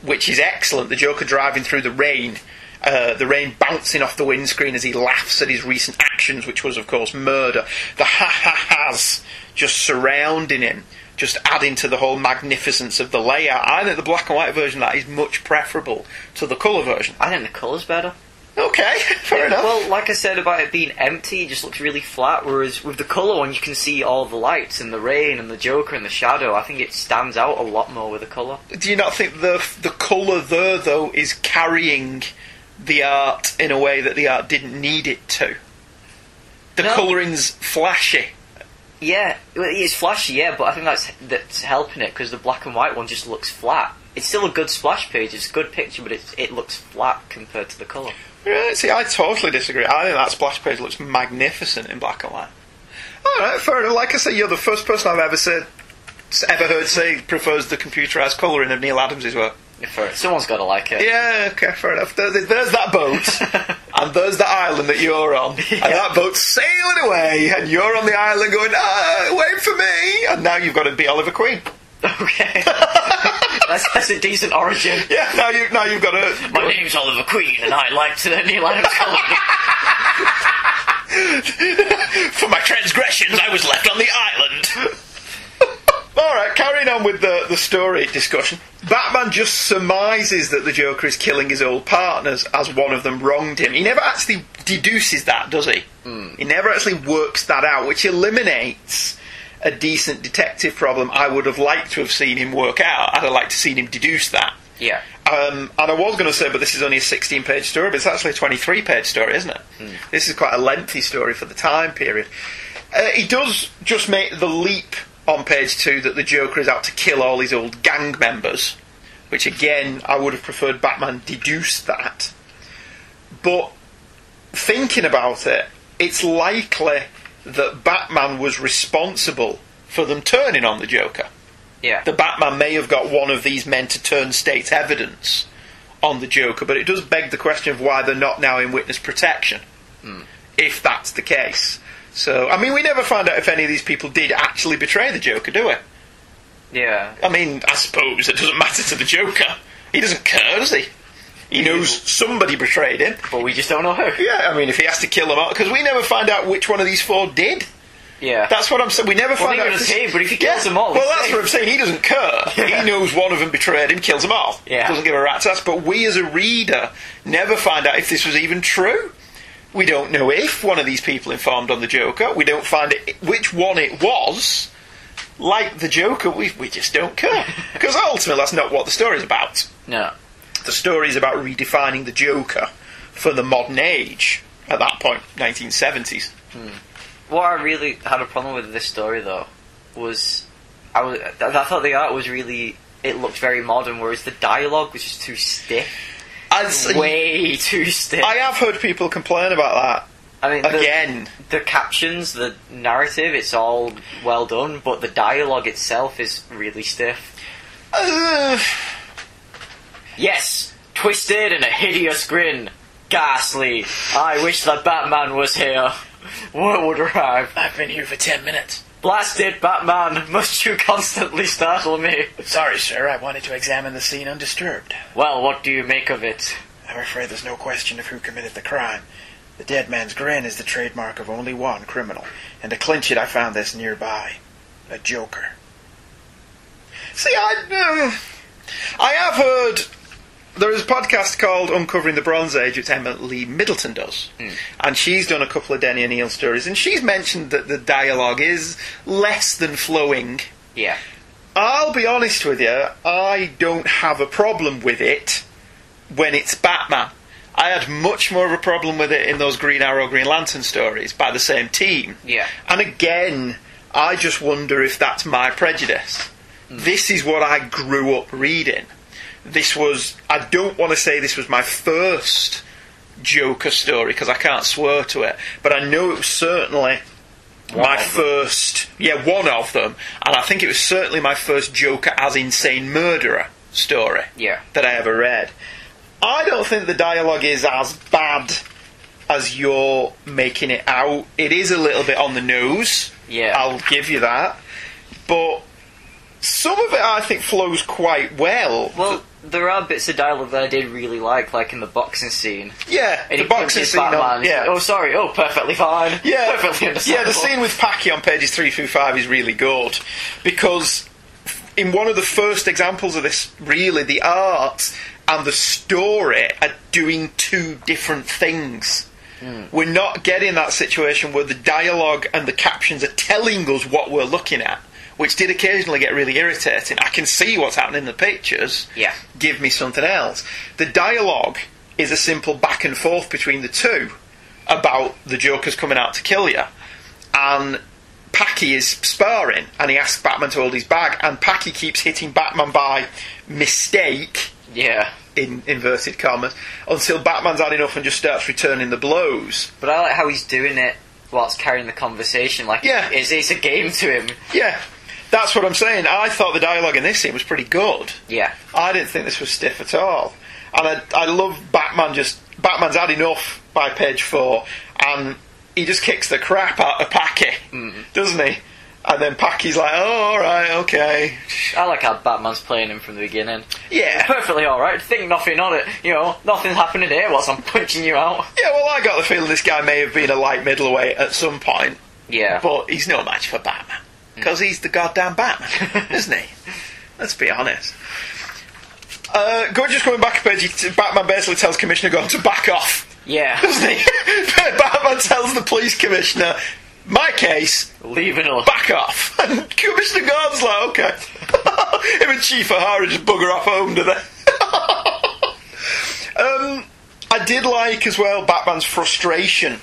which is excellent, the Joker driving through the rain. Uh, the rain bouncing off the windscreen as he laughs at his recent actions, which was, of course, murder. The ha ha has just surrounding him, just adding to the whole magnificence of the layout. I think the black and white version of that is much preferable to the colour version. I think the colour's better. Okay, fair enough. Well, like I said about it being empty, it just looks really flat. Whereas with the colour one, you can see all the lights and the rain and the Joker and the shadow. I think it stands out a lot more with the colour. Do you not think the the colour there though is carrying the art in a way that the art didn't need it to? The No. colouring's flashy. Yeah, well, it's flashy, yeah, but I think that's that's helping it because the black and white one just looks flat. It's still a good splash page. It's a good picture, but it it looks flat compared to the colour. Yeah, see, I totally disagree. I think that splash page looks magnificent in black and white. All right, fair enough. Like I say, you're the first person I've ever said, ever heard say prefers the computerized colouring of Neal Adams' work. Uh, someone's got to like it. Yeah, okay, fair enough. There, there- there's that boat, and there's the island that you're on, and that boat's sailing away, and you're on the island going, ah, wait for me, and now you've got to be Oliver Queen. Okay. that's that's a decent origin. Yeah, now you now you've got to. My name's Oliver Queen, and I liked uh, Neal Adams comic. For my transgressions, I was left on the island. All right, carrying on with the, the story discussion. Batman just surmises that the Joker is killing his old partners as one of them wronged him. He never actually deduces that, does he? He never actually works that out, which eliminates a decent detective problem I would have liked to have seen him work out. I'd have liked to have seen him deduce that. Yeah. Um, and I was going to say, but this is only a 16 page story, but it's actually a 23 page story, isn't it? This is quite a lengthy story for the time period. Uh, he does just make the leap on page two that the Joker is out to kill all his old gang members, which again, I would have preferred Batman deduce that. But thinking about it, it's likely that Batman was responsible for them turning on the Joker Yeah. the Batman may have got one of these men to turn state's evidence on the Joker, but it does beg the question of why they're not now in witness protection, hmm. if that's the case. So, I mean, we never find out if any of these people did actually betray the Joker, do we? Yeah. I mean, I suppose it doesn't matter to the Joker. He doesn't care, does he? He knows somebody betrayed him. But we just don't know who. Yeah, I mean, if he has to kill them all, because we never find out which one of these four did. Yeah. That's what I'm saying. We never Well, find out. if this- he, but if he kills them all, well, that's what I'm saying. He doesn't care. He knows one of them betrayed him, kills them all. Yeah. Doesn't give a rat's ass. But we, as a reader, never find out if this was even true. We don't know if one of these people informed on the Joker. We don't find it, which one it was. Like the Joker, we, we just don't care. Because ultimately, that's not what the story's about. No. the story is about redefining the Joker for the modern age. At that point, 1970s. Hmm. What I really had a problem with this story though was I was I thought the art was really it looked very modern, whereas the dialogue was just too stiff, As way too stiff. I have heard people complain about that. I mean, that the, again. the captions, the narrative, it's all well done, but the dialogue itself is really stiff. Uh, Yes, twisted and a hideous grin. Ghastly. I wish that Batman was here. What would arrive? I've been here for ten minutes. Blasted Batman, must you constantly startle me? Sorry, sir, I wanted to examine the scene undisturbed. Well, what do you make of it? I'm afraid there's no question of who committed the crime. The dead man's grin is the trademark of only one criminal, and to clinch it, I found this nearby. A joker. See, I, uh, I have heard. There is a podcast called Uncovering the Bronze Age, which Emily Middleton does. Hmm. And she's done a couple of Denny O'Neil stories, and she's mentioned that the dialogue is less than flowing. Yeah. I'll be honest with you, I don't have a problem with it when it's Batman. I had much more of a problem with it in those Green Arrow, Green Lantern stories by the same team. Yeah. And again, I just wonder if that's my prejudice. Hmm. This is what I grew up reading. This was, I don't want to say this was my first Joker story because I can't swear to it, but I know it was certainly my first, yeah, one of them, and I think it was certainly my first Joker as insane murderer story Yeah. that I ever read. I don't think the dialogue is as bad as you're making it out. It is a little bit on the nose. Yeah. I'll give you that. But some of it I think flows quite well. Well, there are bits of dialogue that I did really like, like in the boxing scene. yeah, And the boxing scene. on- yeah. Oh, sorry. Oh, perfectly fine. Yeah, Perfectly understandable. yeah. The scene with Packy on pages three through five is really good because in one of the first examples of this, really, the art and the story are doing two different things. Hmm. We're not getting that situation where the dialogue and the captions are telling us what we're looking at, which did occasionally get really irritating. I can see what's happening in the pictures. Yeah. Give me something else. The dialogue is a simple back and forth between the two about the Joker's coming out to kill you. And Packy is sparring and he asks Batman to hold his bag and Packy keeps hitting Batman by mistake Yeah. in inverted commas until Batman's had enough and just starts returning the blows. But I like how he's doing it whilst carrying the conversation. Like, Yeah. it's, it's a game to him. Yeah, that's what I'm saying. I thought the dialogue in this scene was pretty good. Yeah. I didn't think this was stiff at all. And I, I love Batman just. Batman's had enough by page four, and he just kicks the crap out of Packy, mm-hmm. doesn't he? And then Packy's like, oh, alright, okay. I like how Batman's playing him from the beginning. Yeah. Perfectly alright. Think nothing on it. You know, nothing's happening here whilst I'm punching you out. Yeah, well, I got the feeling this guy may have been a light middleweight at some point, Yeah. but he's no match for Batman. Because he's the goddamn Batman, isn't he? Let's be honest. Uh, go just going back a page, Batman basically tells Commissioner Gordon to back off, yeah. doesn't he? Batman tells the police commissioner, my case, Leave it alone. back off. And Commissioner Gordon's like, okay. Him and Chief O'Hara just bugger off home, do they? um, I did like as well Batman's frustration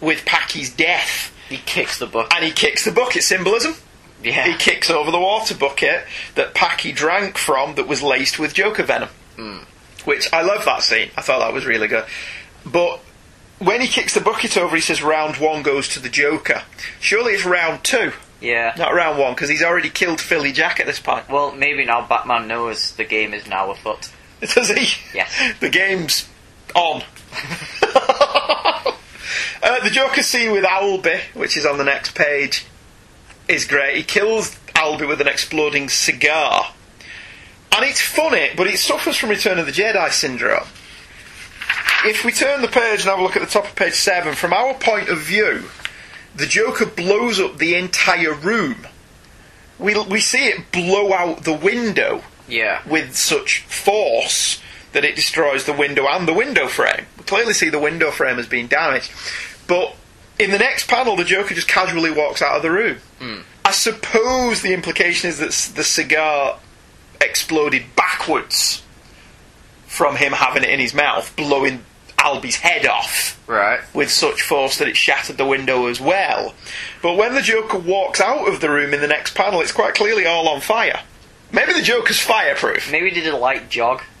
with Packy's death. He kicks the bucket. And he kicks the bucket symbolism. Yeah. He kicks over the water bucket that Packy drank from that was laced with Joker venom. Hmm. Which I love that scene. I thought that was really good. But when he kicks the bucket over, he says round one goes to the Joker. Surely it's round two, Yeah. not round one, because he's already killed Philly Jack at this point. Well, maybe now Batman knows the game is now afoot. Does he? Yeah. The game's on. uh, the Joker scene with Albie, which is on the next page, is great. He kills Albie with an exploding cigar. And it's funny, but it suffers from Return of the Jedi syndrome. If we turn the page and have a look at the top of page 7, from our point of view, the Joker blows up the entire room. We, we see it blow out the window Yeah. with such force that it destroys the window and the window frame. We clearly see the window frame has been damaged. But in the next panel, the Joker just casually walks out of the room. Hmm. I suppose the implication is that the cigar exploded backwards from him having it in his mouth, blowing Albie's head off Right. with such force that it shattered the window as well. But when the Joker walks out of the room in the next panel, it's quite clearly all on fire. Maybe the Joker's fireproof. Maybe he did a light jog.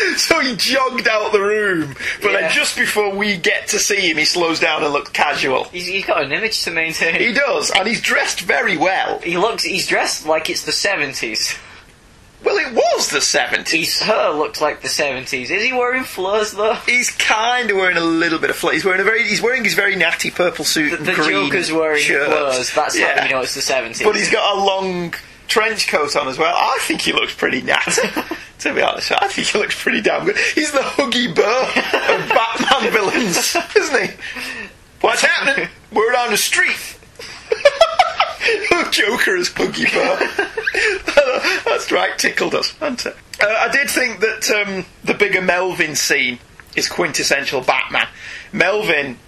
So he jogged out the room, but Yeah. then just before we get to see him, he slows down and looks casual. He's, he's got an image to maintain. He does, and he's dressed very well. He looks. He's dressed like it's the seventies. Well, it was the 70s. His hair looks like the seventies. Is he wearing furs though? He's kind of wearing a little bit of fl- He's wearing a very. He's wearing his very natty purple suit The, the green Joker's wearing shirt. furs. That's yeah. how you know it's the seventies. But he's got a long trench coat on as well. I think he looks pretty natty. to be honest, I think he looks pretty damn good. He's the Huggy Bear of Batman villains, isn't he? What's happening? We're on the street. Joker as Huggy Bear. That's right, tickled us, hasn't it? Uh, I did think that um, the bigger Melvin scene is quintessential Batman. Melvin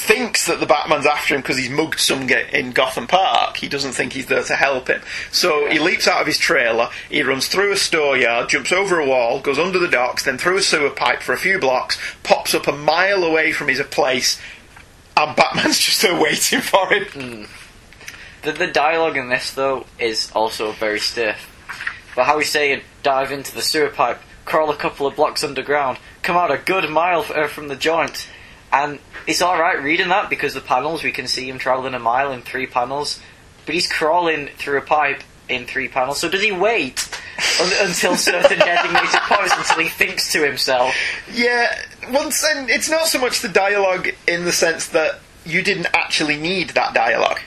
thinks that the Batman's after him because he's mugged some guy in Gotham Park. He doesn't think he's there to help him. So he leaps out of his trailer, he runs through a store yard, jumps over a wall, goes under the docks, then through a sewer pipe for a few blocks, pops up a mile away from his place, and Batman's just there waiting for him. The, the dialogue in this, though, is also very stiff. But how he's saying, dive into the sewer pipe, crawl a couple of blocks underground, come out a good mile uh, from the joint. And it's alright reading that because the panels, we can see him travelling a mile in three panels. But he's crawling through a pipe in three panels. So does he wait un- until certain designated points until he thinks to himself? Yeah, once and it's not so much the dialogue in the sense that you didn't actually need that dialogue.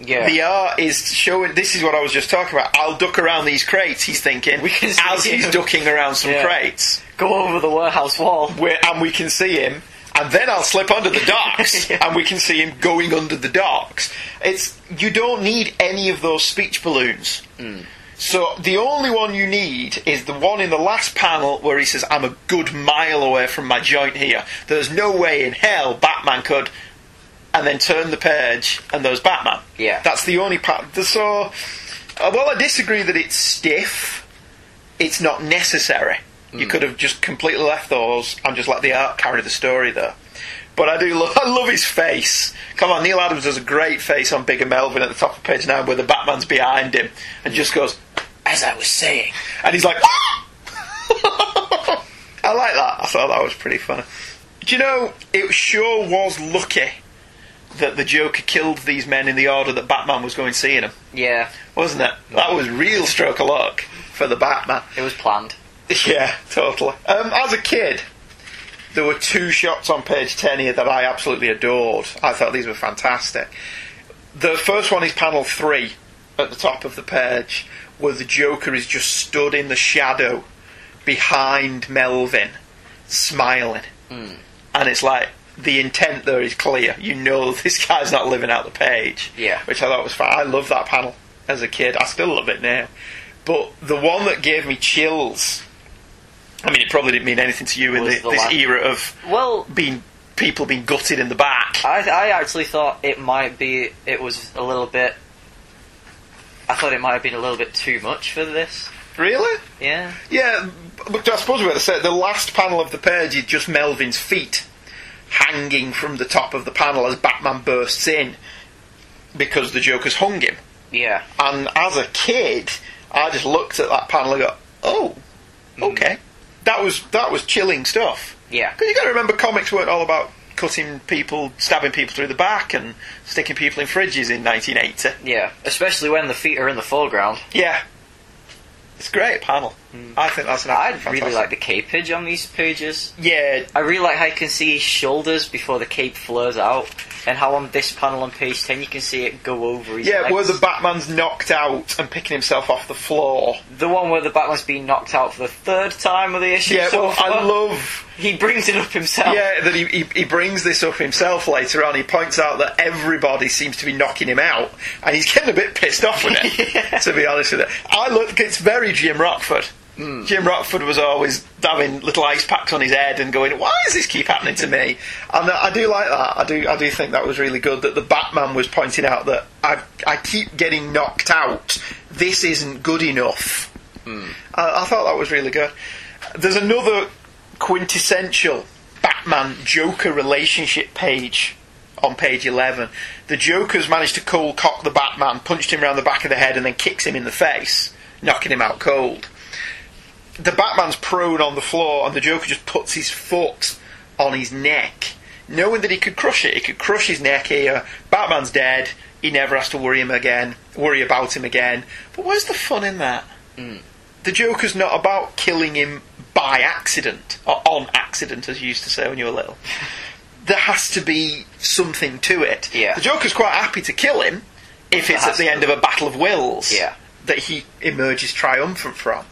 Yeah. The art is showing. This is what I was just talking about. I'll duck around these crates. He's thinking We can see as he's ducking around some Yeah. crates, Go over the warehouse wall. where, and we can see him. And then I'll slip under the docks, Yeah. and we can see him going under the docks. It's you don't need any of those speech balloons. So the only one you need is the one in the last panel where he says, "I'm a good mile away from my joint here. There's no way in hell Batman could." And then turn the page, and there's Batman. Yeah. that's the only part. So, uh, well, I disagree that it's stiff. It's not necessary. You could have just completely left those and just let the art carry the story there. But I do love, I love his face. Come on, Neal Adams does a great face on Bigger Melvin at the top of page nine, where the Batman's behind him and just goes, "As I was saying," and he's like, "I like that." I thought that was pretty funny. Do you know? It sure was lucky that the Joker killed these men in the order that Batman was going seeing them, Yeah, wasn't it? That was real stroke of luck for the Batman. it was planned. Yeah, totally. Um, as a kid, there were two shots on page 10 here that I absolutely adored. I thought these were fantastic. The first one is panel 3 at the top of the page, where the Joker is just stood in the shadow behind Melvin, smiling. And it's like, the intent there is clear. You know this guy's not living out the page. Yeah. Which I thought was fun. I love that panel as a kid. I still love it now. But the one that gave me chills I mean, it probably didn't mean anything to you in the, the this last- era of Well, being people being gutted in the back. I, I actually thought it might be. It was a little bit. I thought it might have been a little bit too much for this. Really? Yeah. Yeah, but I suppose we got to say the last panel of the page is just Melvin's feet hanging from the top of the panel as Batman bursts in because the Joker's hung him. Yeah. And as a kid, I just looked at that panel and go, "Oh, hmm. okay." That was that was chilling stuff. Yeah. Because you got to remember, comics weren't all about cutting people, stabbing people through the back, and sticking people in fridges in 1980. Yeah. Especially when the feet are in the foreground. Yeah, it's a great panel. Mm. I think that's an I really like the capage on these pages. Yeah, I really like how you can see his shoulders before the cape flares out, and how on this panel on page ten you can see it go over his yeah. legs. Where the Batman's knocked out and picking himself off the floor. The one where the Batman's been knocked out for the third time of the issue. Yeah, so well, I love. He brings it up himself. Yeah, that he, he he brings this up himself later on. He points out that everybody seems to be knocking him out, and he's getting a bit pissed off with it. yeah. To be honest with you, I look. It's very Jim Rockford. Mm. Jim Rockford was always having little ice packs on his head and going, "Why does this keep happening to me?" And I do like that. I do. I do think that was really good. That the Batman was pointing out that I I keep getting knocked out. This isn't good enough. Mm. I, I thought that was really good. There's another quintessential Batman Joker relationship page on page 11. The Joker's managed to cold cock the Batman, punched him round the back of the head, and then kicks him in the face, knocking him out cold. The Batman's prone on the floor, and the Joker just puts his foot on his neck, knowing that he could crush it. He could crush his neck here. Batman's dead. He never has to worry him again, worry about him again. But where's the fun in that? The Joker's not about killing him by accident, or on accident, as you used to say when you were little. There has to be something to it. Yeah. The Joker's quite happy to kill him if it's at the end of a battle of wills Yeah. that he emerges triumphant from.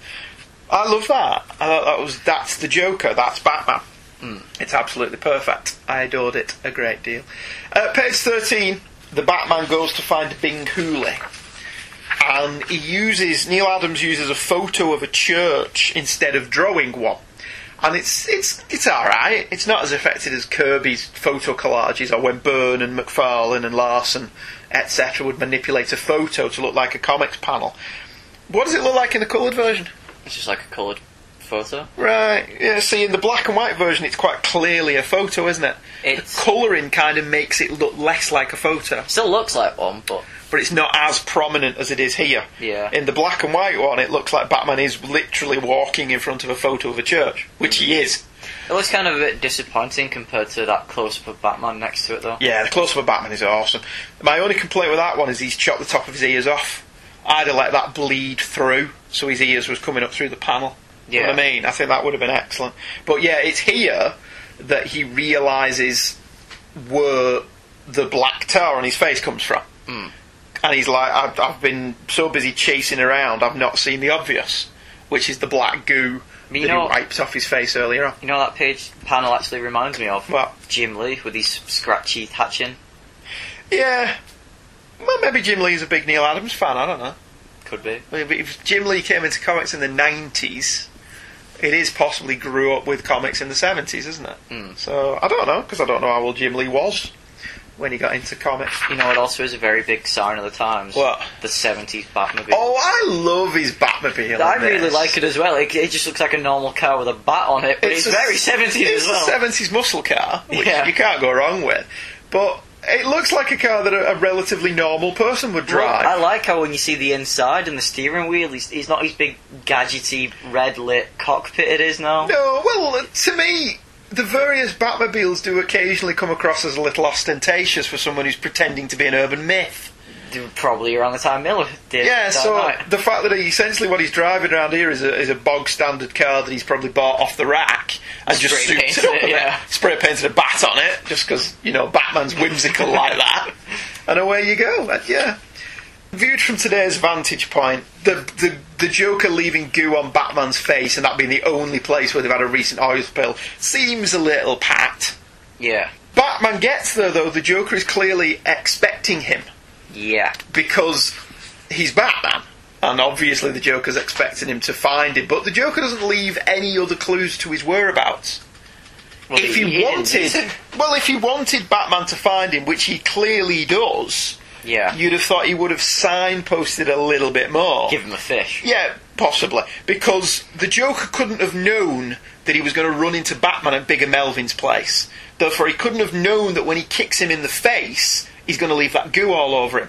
I love that. I thought that was that's the Joker. That's Batman. It's absolutely perfect. I adored it a great deal. Uh, page thirteen, the Batman goes to find Bing Hooley, and he uses Neal Adams uses a photo of a church instead of drawing one. And it's it's it's all right. It's not as effective as Kirby's photo collages, or when Byrne and McFarlane and Larson, etc., would manipulate a photo to look like a comics panel. What does it look like in the coloured version? It's just like a coloured photo. Right. Yeah. See, in the black and white version, it's quite clearly a photo, isn't it? It's- the colouring kind of makes it look less like a photo, Still looks like one, but but it's not as prominent as it is here. Yeah. In the black and white one, it looks like Batman is literally walking in front of a photo of a church, which he mm. is. it looks kind of a bit disappointing compared to that close up of Batman next to it, though. Yeah, the close up of Batman is awesome. My only complaint with that one is he's chopped the top of his ears off. I'd have let that bleed through, so his ears was coming up through the panel. You know what I mean? I think that would have been excellent. But yeah, it's here that he realises where the black tar on his face comes from. Hmm. And he's like, I've, I've been so busy chasing around, I've not seen the obvious, which is the black goo You that know- he wipes off his face earlier on. You know what that page panel actually reminds me of? What? Jim Lee with his scratchy hatching. Yeah. Well, maybe Jim Lee's a big Neal Adams fan, I don't know. Could be. If if Jim Lee came into comics in the 90s, it is possibly grew up with comics in the 70s, isn't it? Mm. So, I don't know, because I don't know how old Jim Lee was when he got into comics. You know it also is a very big sign of the times? What? The 70s Batmobile. Oh, I love his Batmobile. I really this. like it as well. It, it just looks like a normal car with a bat on it, but it's, a- very 70s it's as well. a 70s muscle car, which Yeah. you can't go wrong with. But it looks like a car that a, a relatively normal person would Well, drive. I like how when you see the inside and the steering wheel, he's, he's not his big gadgety red lit cockpit. It is now. No, well, uh, to me, the various Batmobiles do occasionally come across as a little ostentatious for someone who's pretending to be an urban myth. Probably around the time Miller did. Yeah, so Knight. the fact that he, essentially what he's driving around here is a, is a bog standard car that he's probably bought off the rack and just Spray souped painted it up it, a yeah. Spray painted a bat on it just because, you know, Batman's whimsical like that. And away you go. But, yeah. Viewed from today's vantage point, the, the the Joker leaving goo on Batman's face and that being the only place where they've had a recent oil spill seems a little pat. Yeah. Batman gets there though, the Joker is clearly expecting him Yeah. because he's Batman. And obviously the Joker's expecting him to find him, but the Joker doesn't leave any other clues to his whereabouts. Well, if he, didn't, wanted, well, if he wanted Batman to find him, which he clearly does, Yeah. you'd have thought he would have signposted a little bit more. Give him a fish. Yeah, possibly. Because the Joker couldn't have known that he was going to run into Batman at Bigger Melvin's place. Therefore, he couldn't have known that when he kicks him in the face, he's going to leave that goo all over him.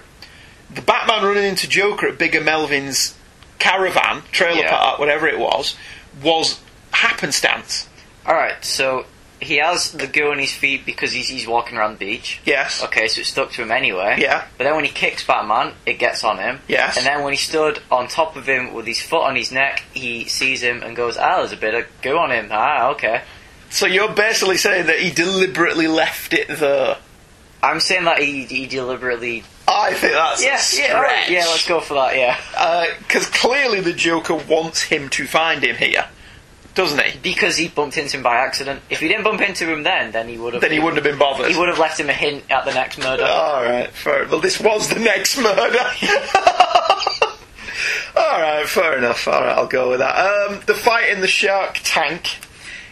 The Batman running into Joker at Bigger Melvin's caravan, trailer Yeah. park, whatever it was, was happenstance. Alright, so he has the goo on his feet because he's, he's walking around the beach. Yes. Okay, so it stuck to him anyway. Yeah. But then when he kicks Batman, it gets on him. Yes. And then when he stood on top of him with his foot on his neck, he sees him and goes, ah, there's a bit of goo on him. Ah, okay. So you're basically saying that he deliberately left it there. I'm saying that he, he deliberately... I think that's Yeah, a stretch. yeah, alright, yeah, let's go for that, yeah. Because clearly the Joker wants him to find him here, doesn't he? Because he bumped into him by accident. If he didn't bump into him then, then he would have... Then he wouldn't have been bothered. He would have left him a hint at the next murder. All right, fair. Well, this was the next murder. All right, fair enough. All right, I'll go with that. Um, the fight in the shark tank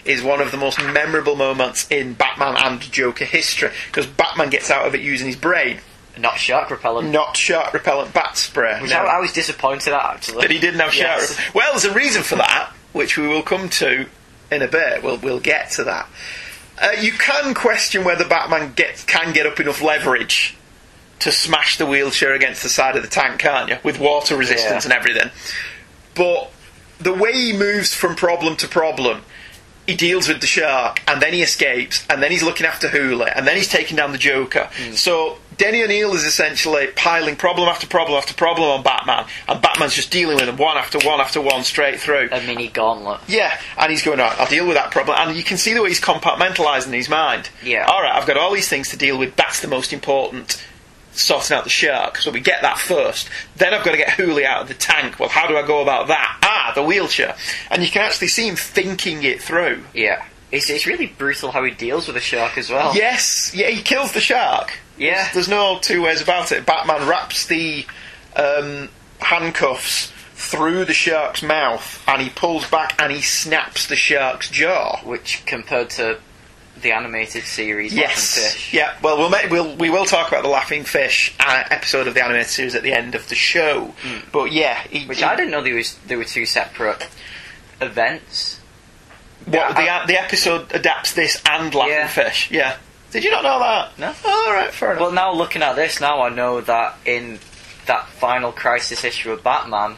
is one of the most memorable moments in Batman and Joker history because Batman gets out of it using his brain. Not shark repellent. not shark repellent bat spray. Which No. I, I was disappointed at actually. that he didn't have shark. Yes. rep- Well, there's a reason for that, which we will come to in a bit. We'll we'll get to that. Uh, you can question whether Batman gets can get up enough leverage to smash the wheelchair against the side of the tank, can't you? With water resistance Yeah. and everything. But the way he moves from problem to problem, he deals with the shark, and then he escapes, and then he's looking after Hooley, and then he's taking down the Joker. Hmm. So Denny O'Neil is essentially piling problem after problem after problem on Batman, and Batman's just dealing with them one after one after one straight through. A mini gauntlet. Yeah, and he's going, right, I'll deal with that problem. And you can see the way he's compartmentalising his mind. Yeah. All right, I've got all these things to deal with. That's the most important. Sorting out the shark. So we get that first. Then I've got to get Hooley out of the tank. Well, how do I go about that? Ah, the wheelchair. And you can actually see him thinking it through. Yeah. It's, it's really brutal how he deals with the shark as well. Yes, yeah, he kills the shark. Yeah. There's no two ways about it. Batman wraps the um, handcuffs through the shark's mouth and he pulls back and he snaps the shark's jaw. Which compared to the animated series, Yes. Laughing Fish. Yeah. Well, we'll make, we'll we will talk about the Laughing Fish uh, episode of the animated series at the end of the show. But yeah, he. Which he- I didn't know there was there were two separate events. What Yeah, the the episode adapts this and Laughing Yeah. Fish. Yeah. Did you not know that? No. Oh, all right, fair enough. Well, now looking at this, now I know that in that final Crisis issue of Batman,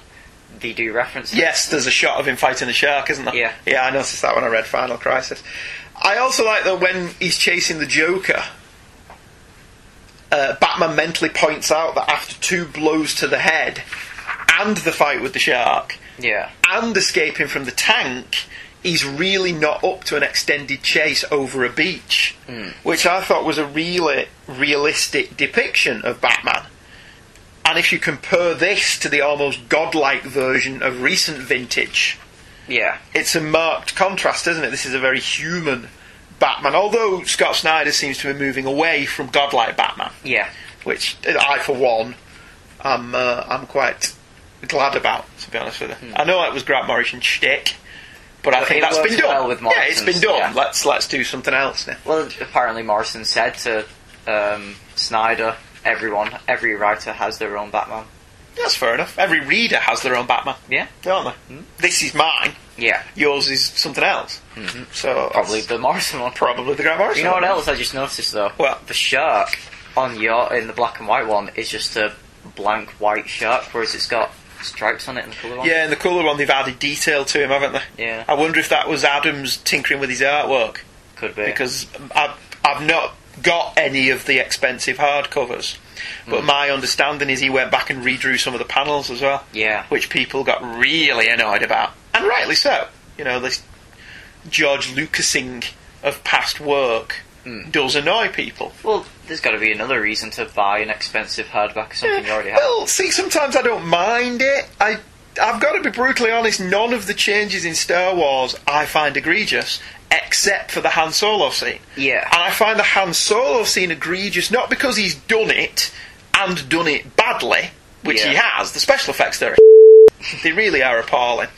they do reference. Yes, there's a shot of him fighting the shark, isn't there? Yeah. Yeah, I noticed that when I read Final Crisis. I also like that when he's chasing the Joker, uh, Batman mentally points out that after two blows to the head and the fight with the shark Yeah. and escaping from the tank, he's really not up to an extended chase over a beach, which I thought was a really realistic depiction of Batman. And if you compare this to the almost godlike version of recent vintage, Yeah. it's a marked contrast, isn't it? This is a very human Batman, although Scott Snyder seems to be moving away from godlike Batman, Yeah. which I, for one, I'm uh, I'm quite glad about. To be honest with you, I know it was Grant Morrison shtick, but I think that's been done. well with yeah, it's been done. yeah. Let's let's do something else now. Well, apparently Morrison said to um, Snyder, everyone, every writer has their own Batman. That's fair enough. Every reader has their own Batman, Yeah. don't they? Hmm. This is mine. Yeah. Yours is something else. Mm-hmm. So Probably the Morrison one. probably the Grant Morrison. You know what one. else I just noticed though? What? The shark on your in the black and white one is just a blank white shark, whereas it's got stripes on it in the colour one. Yeah, in the colour one, they've added detail to him, haven't they? Yeah. I wonder if that was Adams tinkering with his artwork Could be. because I've, I've not got any of the expensive hardcovers, but Hmm. my understanding is he went back and redrew some of the panels as well, yeah. which people got really annoyed about, and rightly so. You know, this George Lucasing of past work Hmm. does annoy people. Well, there's got to be another reason to buy an expensive hardback of something you already have. Well, see, sometimes I don't mind it. I, I've got to be brutally honest. None of the changes in Star Wars I find egregious, except for the Han Solo scene. Yeah. And I find the Han Solo scene egregious not because he's done it and done it badly, which he has. The special effects there they really are appalling.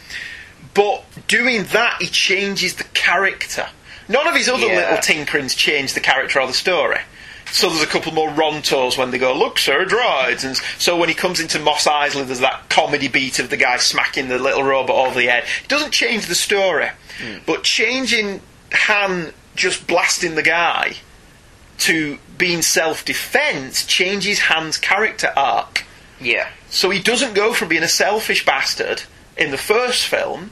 But doing that, he changes the character. None of his other Yeah. little tinkerings change the character or the story. So there's a couple more rontos when they go, look, sir, droids. And so when he comes into Mos Eisley, there's that comedy beat of the guy smacking the little robot over the head. It doesn't change the story. But changing Han just blasting the guy to being self defense changes Han's character arc. Yeah. So he doesn't go from being a selfish bastard in the first film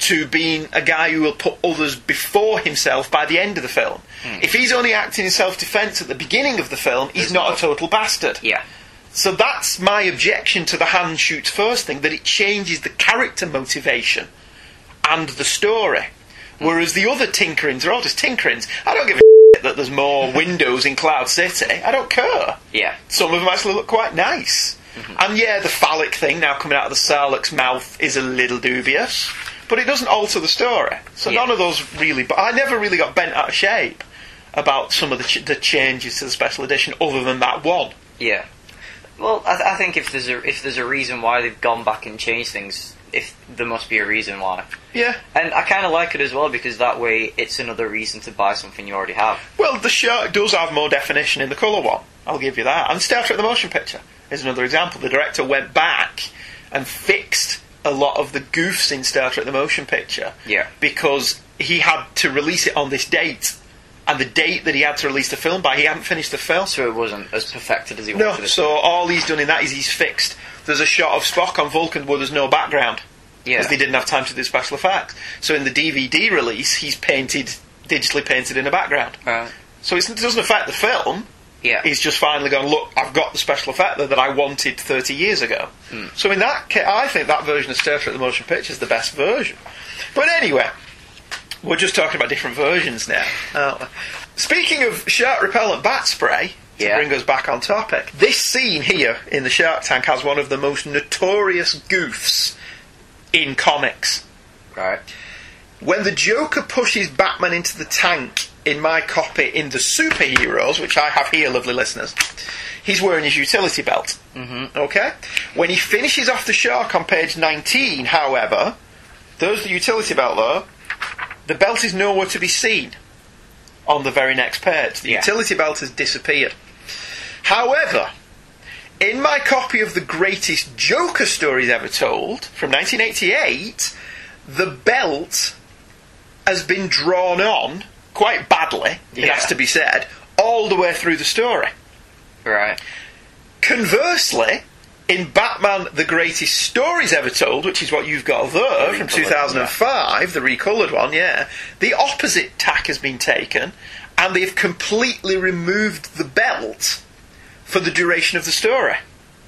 to being a guy who will put others before himself by the end of the film. Hmm. If he's only acting in self defense at the beginning of the film, he's There's not no- a total bastard. Yeah. So that's my objection to the Han shoots first thing, that it changes the character motivation and the story. Whereas the other tinkerings are all just tinkerings. I don't give a that there's more windows in Cloud City. I don't care. Yeah. Some of them actually look quite nice. Mm-hmm. And yeah, the phallic thing now coming out of the Sarlacc's mouth is a little dubious, but it doesn't alter the story. So Yeah. none of those really. But I never really got bent out of shape about some of the, ch- the changes to the special edition, other than that one. Yeah. Well, I, th- I think if there's a if there's a reason why they've gone back and changed things, if there must be a reason why. Yeah. And I kind of like it as well because that way it's another reason to buy something you already have. Well, the shirt does have more definition in the colour one. I'll give you that. And Star Trek: The Motion Picture is another example. The director went back and fixed a lot of the goofs in Star Trek: The Motion Picture Yeah. because he had to release it on this date, and the date that he had to release the film by, he hadn't finished the film. So it wasn't as perfected as he wanted it. so all he's done in that is he's fixed. There's a shot of Spock on Vulcan where there's no background yeah. because they didn't have time to do special effects. So in the DVD release, he's painted, digitally painted in a background. Right. So it doesn't affect the film. Yeah. He's just finally gone, look, I've got the special effect there that I wanted 30 years ago. Hmm. So in that case, I think that version of Star Trek The Motion Picture is the best version. But anyway, we're just talking about different versions now. aren't? Speaking of shark repellent bat spray, to Yeah. bring us back on topic, this scene here in the Shark Tank has one of the most notorious goofs in comics. Right. When the Joker pushes Batman into the tank in my copy in the Superheroes, which I have here, lovely listeners, he's wearing his utility belt. Mm-hmm. Okay? When he finishes off the shark on page 19, however, there's the utility belt there. The belt is nowhere to be seen on the very next page. The Yeah. utility belt has disappeared. However, in my copy of the greatest Joker stories ever told from 1988, the belt has been drawn on quite badly, it Yeah. has to be said, all the way through the story. Right. Conversely, in Batman The Greatest Stories Ever Told, which is what you've got there from recoloured, 2005, the recoloured one, yeah, the opposite tack has been taken and they've completely removed the belt for the duration of the story.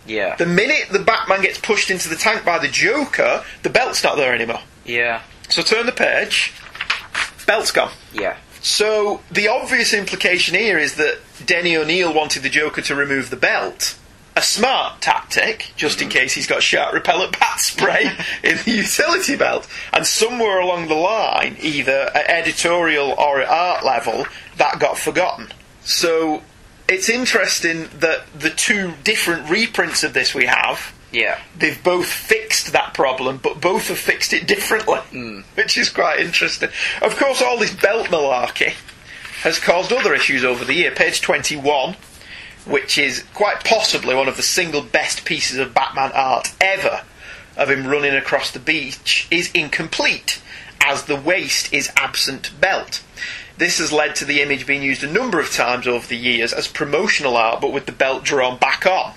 Yeah. The minute the Batman gets pushed into the tank by the Joker, the belt's not there anymore. Yeah. So turn the page, belt's gone. Yeah. So the obvious implication here is that Denny O'Neil wanted the Joker to remove the belt. A smart tactic, just in mm-hmm. case he's got shark repellent bat spray in the utility belt. And somewhere along the line, either at editorial or at art level, that got forgotten. So it's interesting that the two different reprints of this we have Yeah. they've both fixed that problem, but both have fixed it differently, hmm. which is quite interesting. Of course, all this belt malarkey has caused other issues over the year. Page 21, which is quite possibly one of the single best pieces of Batman art ever, of him running across the beach, is incomplete, as the waist is absent belt. This has led to the image being used a number of times over the years as promotional art, but with the belt drawn back on.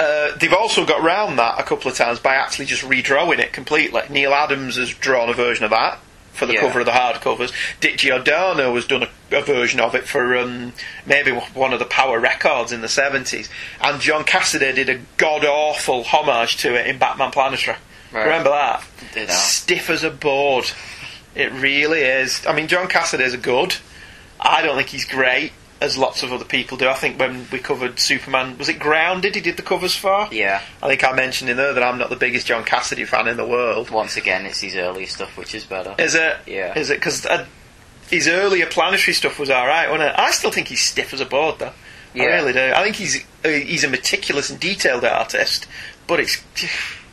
Uh, they've also got round that a couple of times by actually just redrawing it completely. Neal Adams has drawn a version of that for the Yeah. cover of the hardcovers. Dick Giordano has done a, a version of it for um, maybe one of the Power Records in the 70s. And John Cassaday did a god awful homage to it in Batman Planetary. Right. Remember that? Stiff as a board. It really is. I mean, John Cassaday is good. I don't think he's great, as lots of other people do. I think when we covered Superman, was it Grounded? He did the covers for. Yeah. I think I mentioned in there that I'm not the biggest John Cassaday fan in the world. Once again, it's his early stuff which is better. Is it? Yeah. Is it? Because uh, his earlier planetary stuff was all right, wasn't it? I still think he's stiff as a board, though. I Yeah. really do. I think he's uh, he's a meticulous and detailed artist, but it's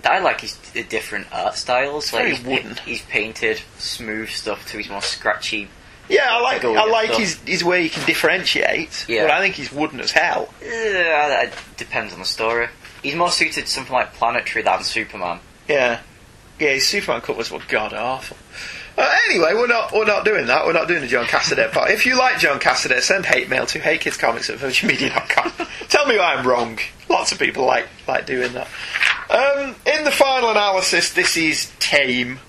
I like his different art styles. Like he's, he's painted smooth stuff to his more scratchy. Yeah. I like I like stuff. his his way he can differentiate. Yeah. But I think he's wooden as hell. Uh, it depends on the story. He's more suited to something like Planetary than Superman. Yeah, yeah. His Superman covers were god awful. Uh, anyway, we're not we're not doing that. We're not doing the John Cassaday part. If you like John Cassaday, send hate mail to heykidscomics at virginmedia.com. Tell me I'm wrong. Lots of people like like doing that. Um, in the final analysis, this is tame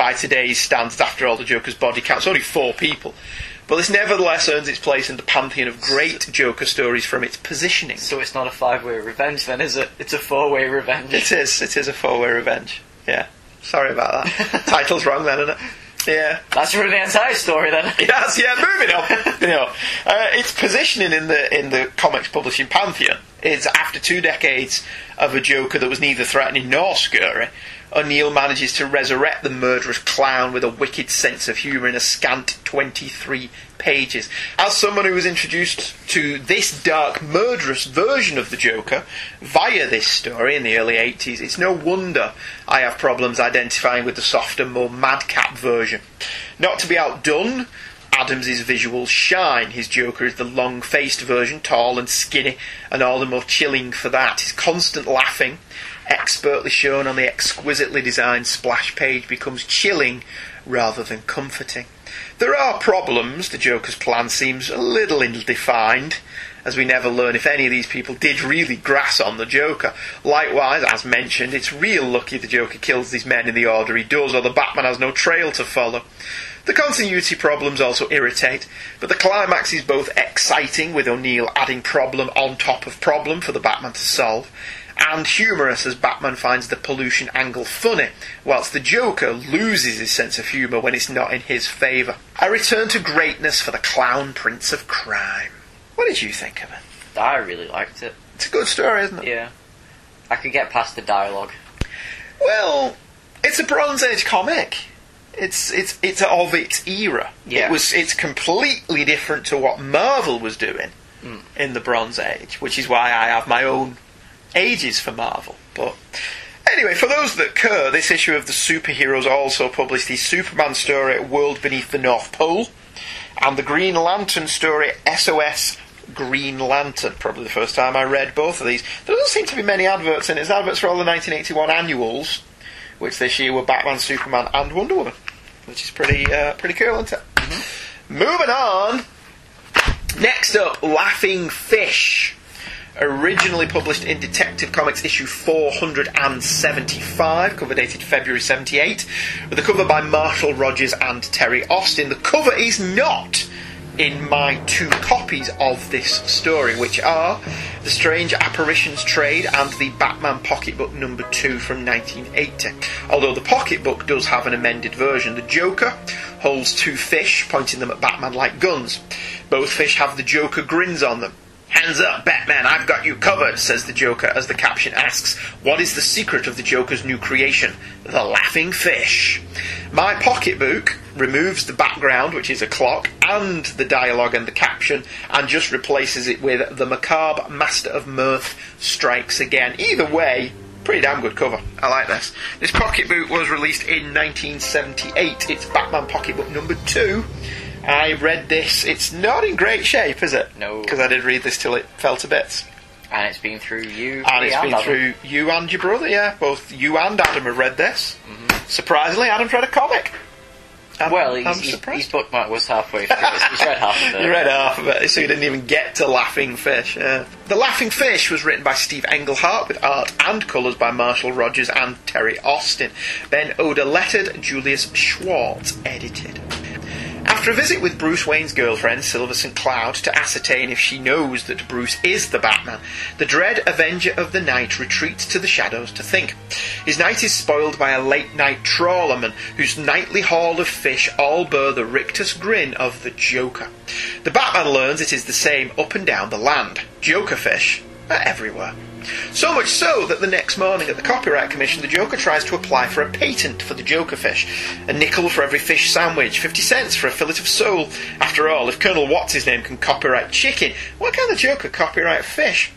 by today's standards. After all, the Joker's body count's only four people. But this nevertheless earns its place in the pantheon of great Joker stories from its positioning. So it's not a five-way revenge, then, is it? It's a four-way revenge. It is. It is a four-way revenge. Yeah. Sorry about that. Title's wrong then, isn't it? Yeah. That's for the entire story, then. Yes, yeah, moving on. you know, uh, its positioning in the in the comics publishing pantheon is after two decades of a Joker that was neither threatening nor scary. O'Neil manages to resurrect the murderous clown with a wicked sense of humour in a scant 23 pages. As someone who was introduced to this dark, murderous version of the Joker via this story in the early 80s, it's no wonder I have problems identifying with the softer, more madcap version. Not to be outdone, Adams's visuals shine. His Joker is the long faced version, tall and skinny, and all the more chilling for that. His constant laughing, expertly shown on the exquisitely designed splash page, becomes chilling rather than comforting. There are problems. The Joker's plan seems a little ill defined, as we never learn if any of these people did really grass on the Joker. Likewise, as mentioned, it's real lucky the Joker kills these men in the order he does, or the Batman has no trail to follow. The continuity problems also irritate, but the climax is both exciting, with O'Neil adding problem on top of problem for the Batman to solve, and humorous as Batman finds the pollution angle funny, whilst the Joker loses his sense of humour when it's not in his favour. A return to greatness for the clown prince of crime. What did you think of it? I really liked it. It's a good story, isn't it? Yeah. I could get past the dialogue. Well, it's a Bronze Age comic. It's it's it's of its era. Yeah. It was it's completely different to what Marvel was doing Mm. in the Bronze Age, which is why I have my own ages for Marvel. But anyway, for those that care, this issue of the superheroes also published the Superman story World Beneath the North Pole and the Green Lantern story SOS Green Lantern. Probably the first time I read both of these. There doesn't seem to be many adverts in it. It's adverts for all the 1981 annuals, which this year were Batman, Superman, and Wonder Woman, which is pretty uh, pretty cool, isn't it? Moving on. Next up, Laughing Fish. Originally published in Detective Comics issue 475, cover dated February 78, with a cover by Marshall Rogers and Terry Austin. The cover is not in my two copies of this story, which are The Strange Apparitions Trade and the Batman Pocketbook number 2 from 1980. Although the pocketbook does have an amended version, the Joker holds two fish, pointing them at Batman like guns. Both fish have the Joker grins on them. Hands up, Batman, I've got you covered, says the Joker as the caption asks, What is the secret of the Joker's new creation? The laughing fish. My pocketbook removes the background, which is a clock, and the dialogue and the caption, and just replaces it with The Macabre Master of Mirth Strikes Again. Either way, pretty damn good cover. I like this. This pocketbook was released in 1978. It's Batman Pocketbook number two. I read this. It's not in great shape, is it? No. Because I did read this till it fell to bits. And it's been through you. And it's been Adam. through you and your brother, yeah. Both you and Adam have read this. Mm-hmm. Surprisingly, Adam's read a comic. I'm- Well, I'm he's, surprised. his bookmark was halfway through. he's read half of it. You read half of it, so you didn't even get to Laughing Fish. Yeah. The Laughing Fish was written by Steve Englehart with art and colours by Marshall Rogers and Terry Austin. Ben Oda lettered, Julius Schwartz edited. After a visit with Bruce Wayne's girlfriend, Silver St. Cloud, to ascertain if she knows that Bruce is the Batman, the dread Avenger of the Night retreats to the shadows to think. His night is spoiled by a late night trawlerman whose nightly haul of fish all bear the rictus grin of the Joker. The Batman learns it is the same up and down the land. Joker fish are everywhere. So much so that the next morning at the Copyright Commission, the Joker tries to apply for a patent for the Joker fish. A nickel for every fish sandwich, 50 cents for a fillet of sole. After all, if Colonel What's his name can copyright chicken, why can't the Joker copyright fish?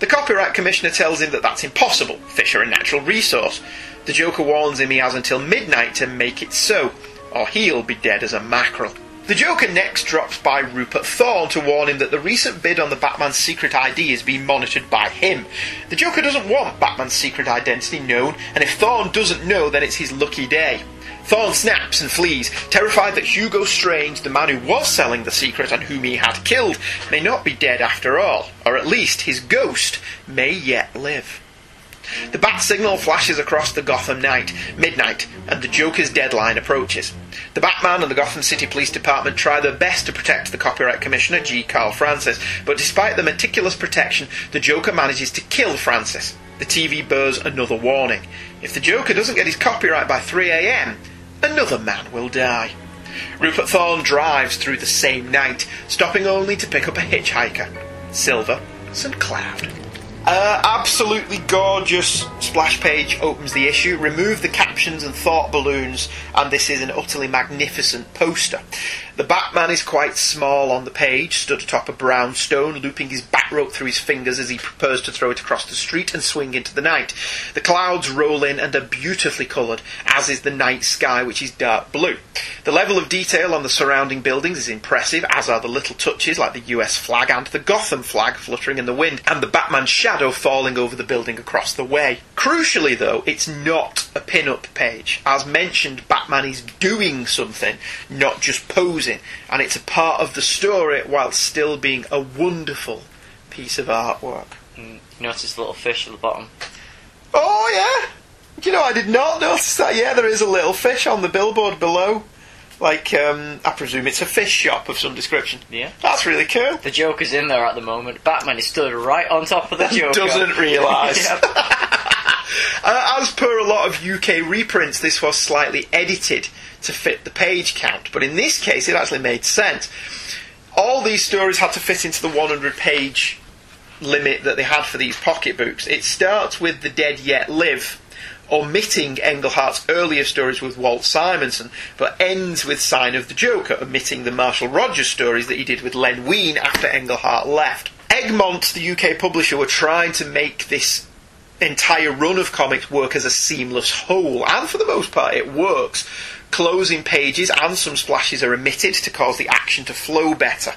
The Copyright Commissioner tells him that that's impossible. Fish are a natural resource. The Joker warns him he has until midnight to make it so, or he'll be dead as a mackerel. The Joker next drops by Rupert Thorne to warn him that the recent bid on the Batman's secret ID is being monitored by him. The Joker doesn't want Batman's secret identity known, and if Thorne doesn't know, then it's his lucky day. Thorne snaps and flees, terrified that Hugo Strange, the man who was selling the secret and whom he had killed, may not be dead after all, or at least his ghost may yet live. The bat signal flashes across the Gotham night, midnight, and the Joker's deadline approaches. The Batman and the Gotham City Police Department try their best to protect the Copyright Commissioner, G. Carl Francis, but despite the meticulous protection, the Joker manages to kill Francis. The TV bears another warning. If the Joker doesn't get his copyright by 3am, another man will die. Rupert Thorne drives through the same night, stopping only to pick up a hitchhiker, Silver St. Cloud. Uh, absolutely gorgeous splash page opens the issue. Remove the captions and thought balloons, and this is an utterly magnificent poster. The Batman is quite small on the page, stood atop a brown stone, looping his bat rope through his fingers as he prepares to throw it across the street and swing into the night. The clouds roll in and are beautifully coloured, as is the night sky, which is dark blue. The level of detail on the surrounding buildings is impressive, as are the little touches like the US flag and the Gotham flag fluttering in the wind, and the Batman shadow falling over the building across the way. Crucially, though, it's not a pin up page. As mentioned, Batman is doing something, not just posing, and it's a part of the story while still being a wonderful piece of artwork. Mm, you notice the little fish at the bottom? Oh, yeah! You know, I did not notice that. Yeah, there is a little fish on the billboard below. Like, um, I presume it's a fish shop of some description. Yeah. That's really cool. The Joker's in there at the moment. Batman is stood right on top of the Joker. Doesn't realise. Uh, as per a lot of UK reprints, this was slightly edited to fit the page count, but in this case, it actually made sense. All these stories had to fit into the 100 page limit that they had for these pocketbooks. It starts with The Dead Yet Live, omitting Englehart's earlier stories with Walt Simonson, but ends with Sign of the Joker, omitting the Marshall Rogers stories that he did with Len Wein after Englehart left. Egmont, the UK publisher, were trying to make this entire run of comics work as a seamless whole, and for the most part, it works. Closing pages and some splashes are omitted to cause the action to flow better.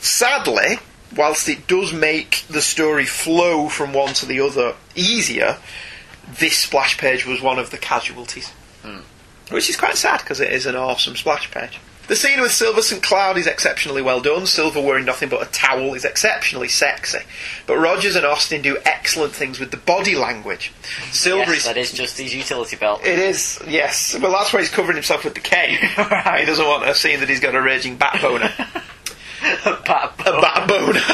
Sadly, whilst it does make the story flow from one to the other easier, this splash page was one of the casualties. Hmm. Which is quite sad because it is an awesome splash page. The scene with Silver St. Cloud is exceptionally well done. Silver wearing nothing but a towel is exceptionally sexy. But Rogers and Austin do excellent things with the body language. Silver yes, is that is just his utility belt. it is, yes. Well, that's why he's covering himself with the cape. He doesn't want us seeing that he's got a raging bat boner. Bat- a bat boner.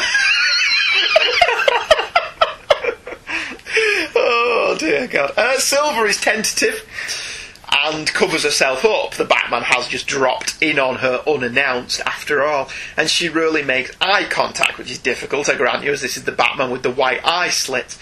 oh dear God. Uh, Silver is tentative and covers herself up. The Batman has just dropped in on her unannounced after all, and she really makes eye contact, which is difficult, I grant you, as this is the Batman with the white eye slit.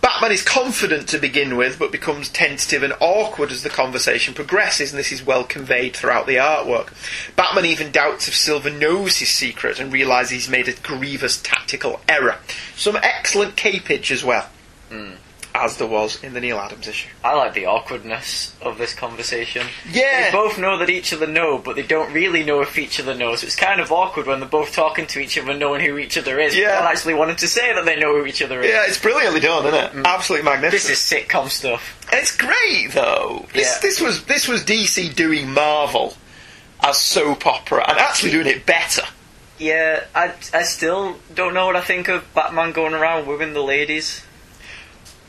Batman is confident to begin with, but becomes tentative and awkward as the conversation progresses, and this is well conveyed throughout the artwork. Batman even doubts if Silver knows his secret and realises he's made a grievous tactical error. Some excellent capage as well, hmm. As there was in the Neal Adams issue. I like the awkwardness of this conversation. Yeah. They both know that each other know, but they don't really know if each other knows. It's kind of awkward when they're both talking to each other, knowing who each other is. Yeah. But actually wanting to say that they know who each other is. Yeah, it's brilliantly done, isn't it? Mm. Absolutely magnificent. This is sitcom stuff. It's great though. This, Yeah. this was this was DC doing Marvel as soap opera and actually doing it better. Yeah, I, I still don't know what I think of Batman going around wooing the ladies.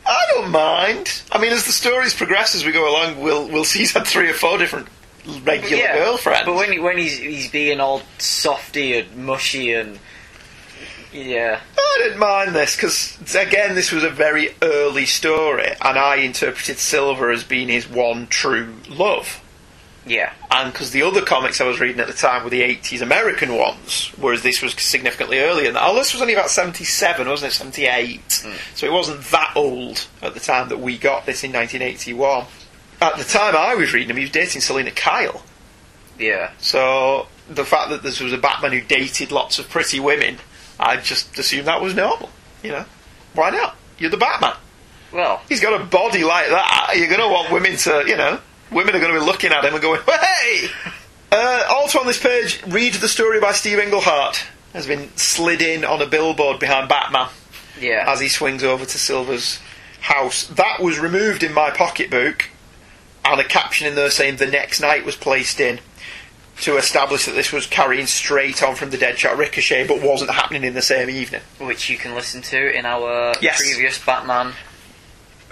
I don't mind. I mean, as the stories progress as we go along, we'll we'll see he's had three or four different regular yeah, girlfriends. But when he, when he's he's being all softy and mushy and yeah, I didn't mind this because again, this was a very early story, and I interpreted Silver as being his one true love. Yeah, and because the other comics I was reading at the time were the 80s American ones, whereas this was significantly earlier than that. Oh, this was only about 77, wasn't it? 78. Hmm. So it wasn't that old at the time that we got this in 1981. At the time I was reading him, he was dating Selina Kyle. yeah. So the fact that this was a Batman who dated lots of pretty women, I just assumed that was normal. You know? Why not? You're the Batman. Well, He's got a body like that. You're going to want women to, you know, women are going to be looking at him and going, hey! Uh, also on this page, read the story by Steve Englehart. Has been slid in on a billboard behind Batman yeah. as he swings over to Silver's house. That was removed in my pocketbook, and a caption in there saying the next night was placed in to establish that this was carrying straight on from the Deadshot Ricochet, but wasn't happening in the same evening. which you can listen to in our Yes. previous Batman.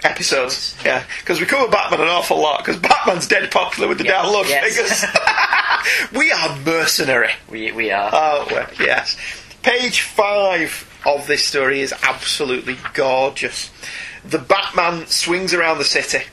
Episodes. Yeah, because we cover Batman an awful lot. Because Batman's dead popular with the Yeah. download Yes. figures. we are mercenary, We we are. aren't? Yes. Page five of this story is absolutely gorgeous. The Batman swings around the city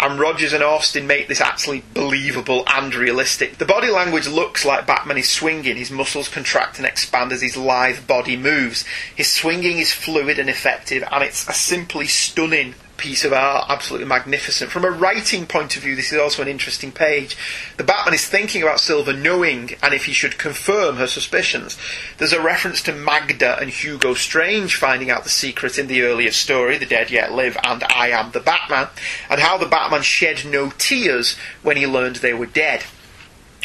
and Rogers and Austin make this actually believable and realistic. The body language looks like Batman is swinging, his muscles contract and expand as his lithe body moves. His swinging is fluid and effective, and it's a simply stunning piece of art, absolutely magnificent. From a writing point of view, this is also an interesting page. The Batman is thinking about Silver knowing and if he should confirm her suspicions. There's a reference to Magda and Hugo Strange finding out the secret in the earlier story, The Dead Yet Live and I Am the Batman, and how the Batman shed no tears when he learned they were dead.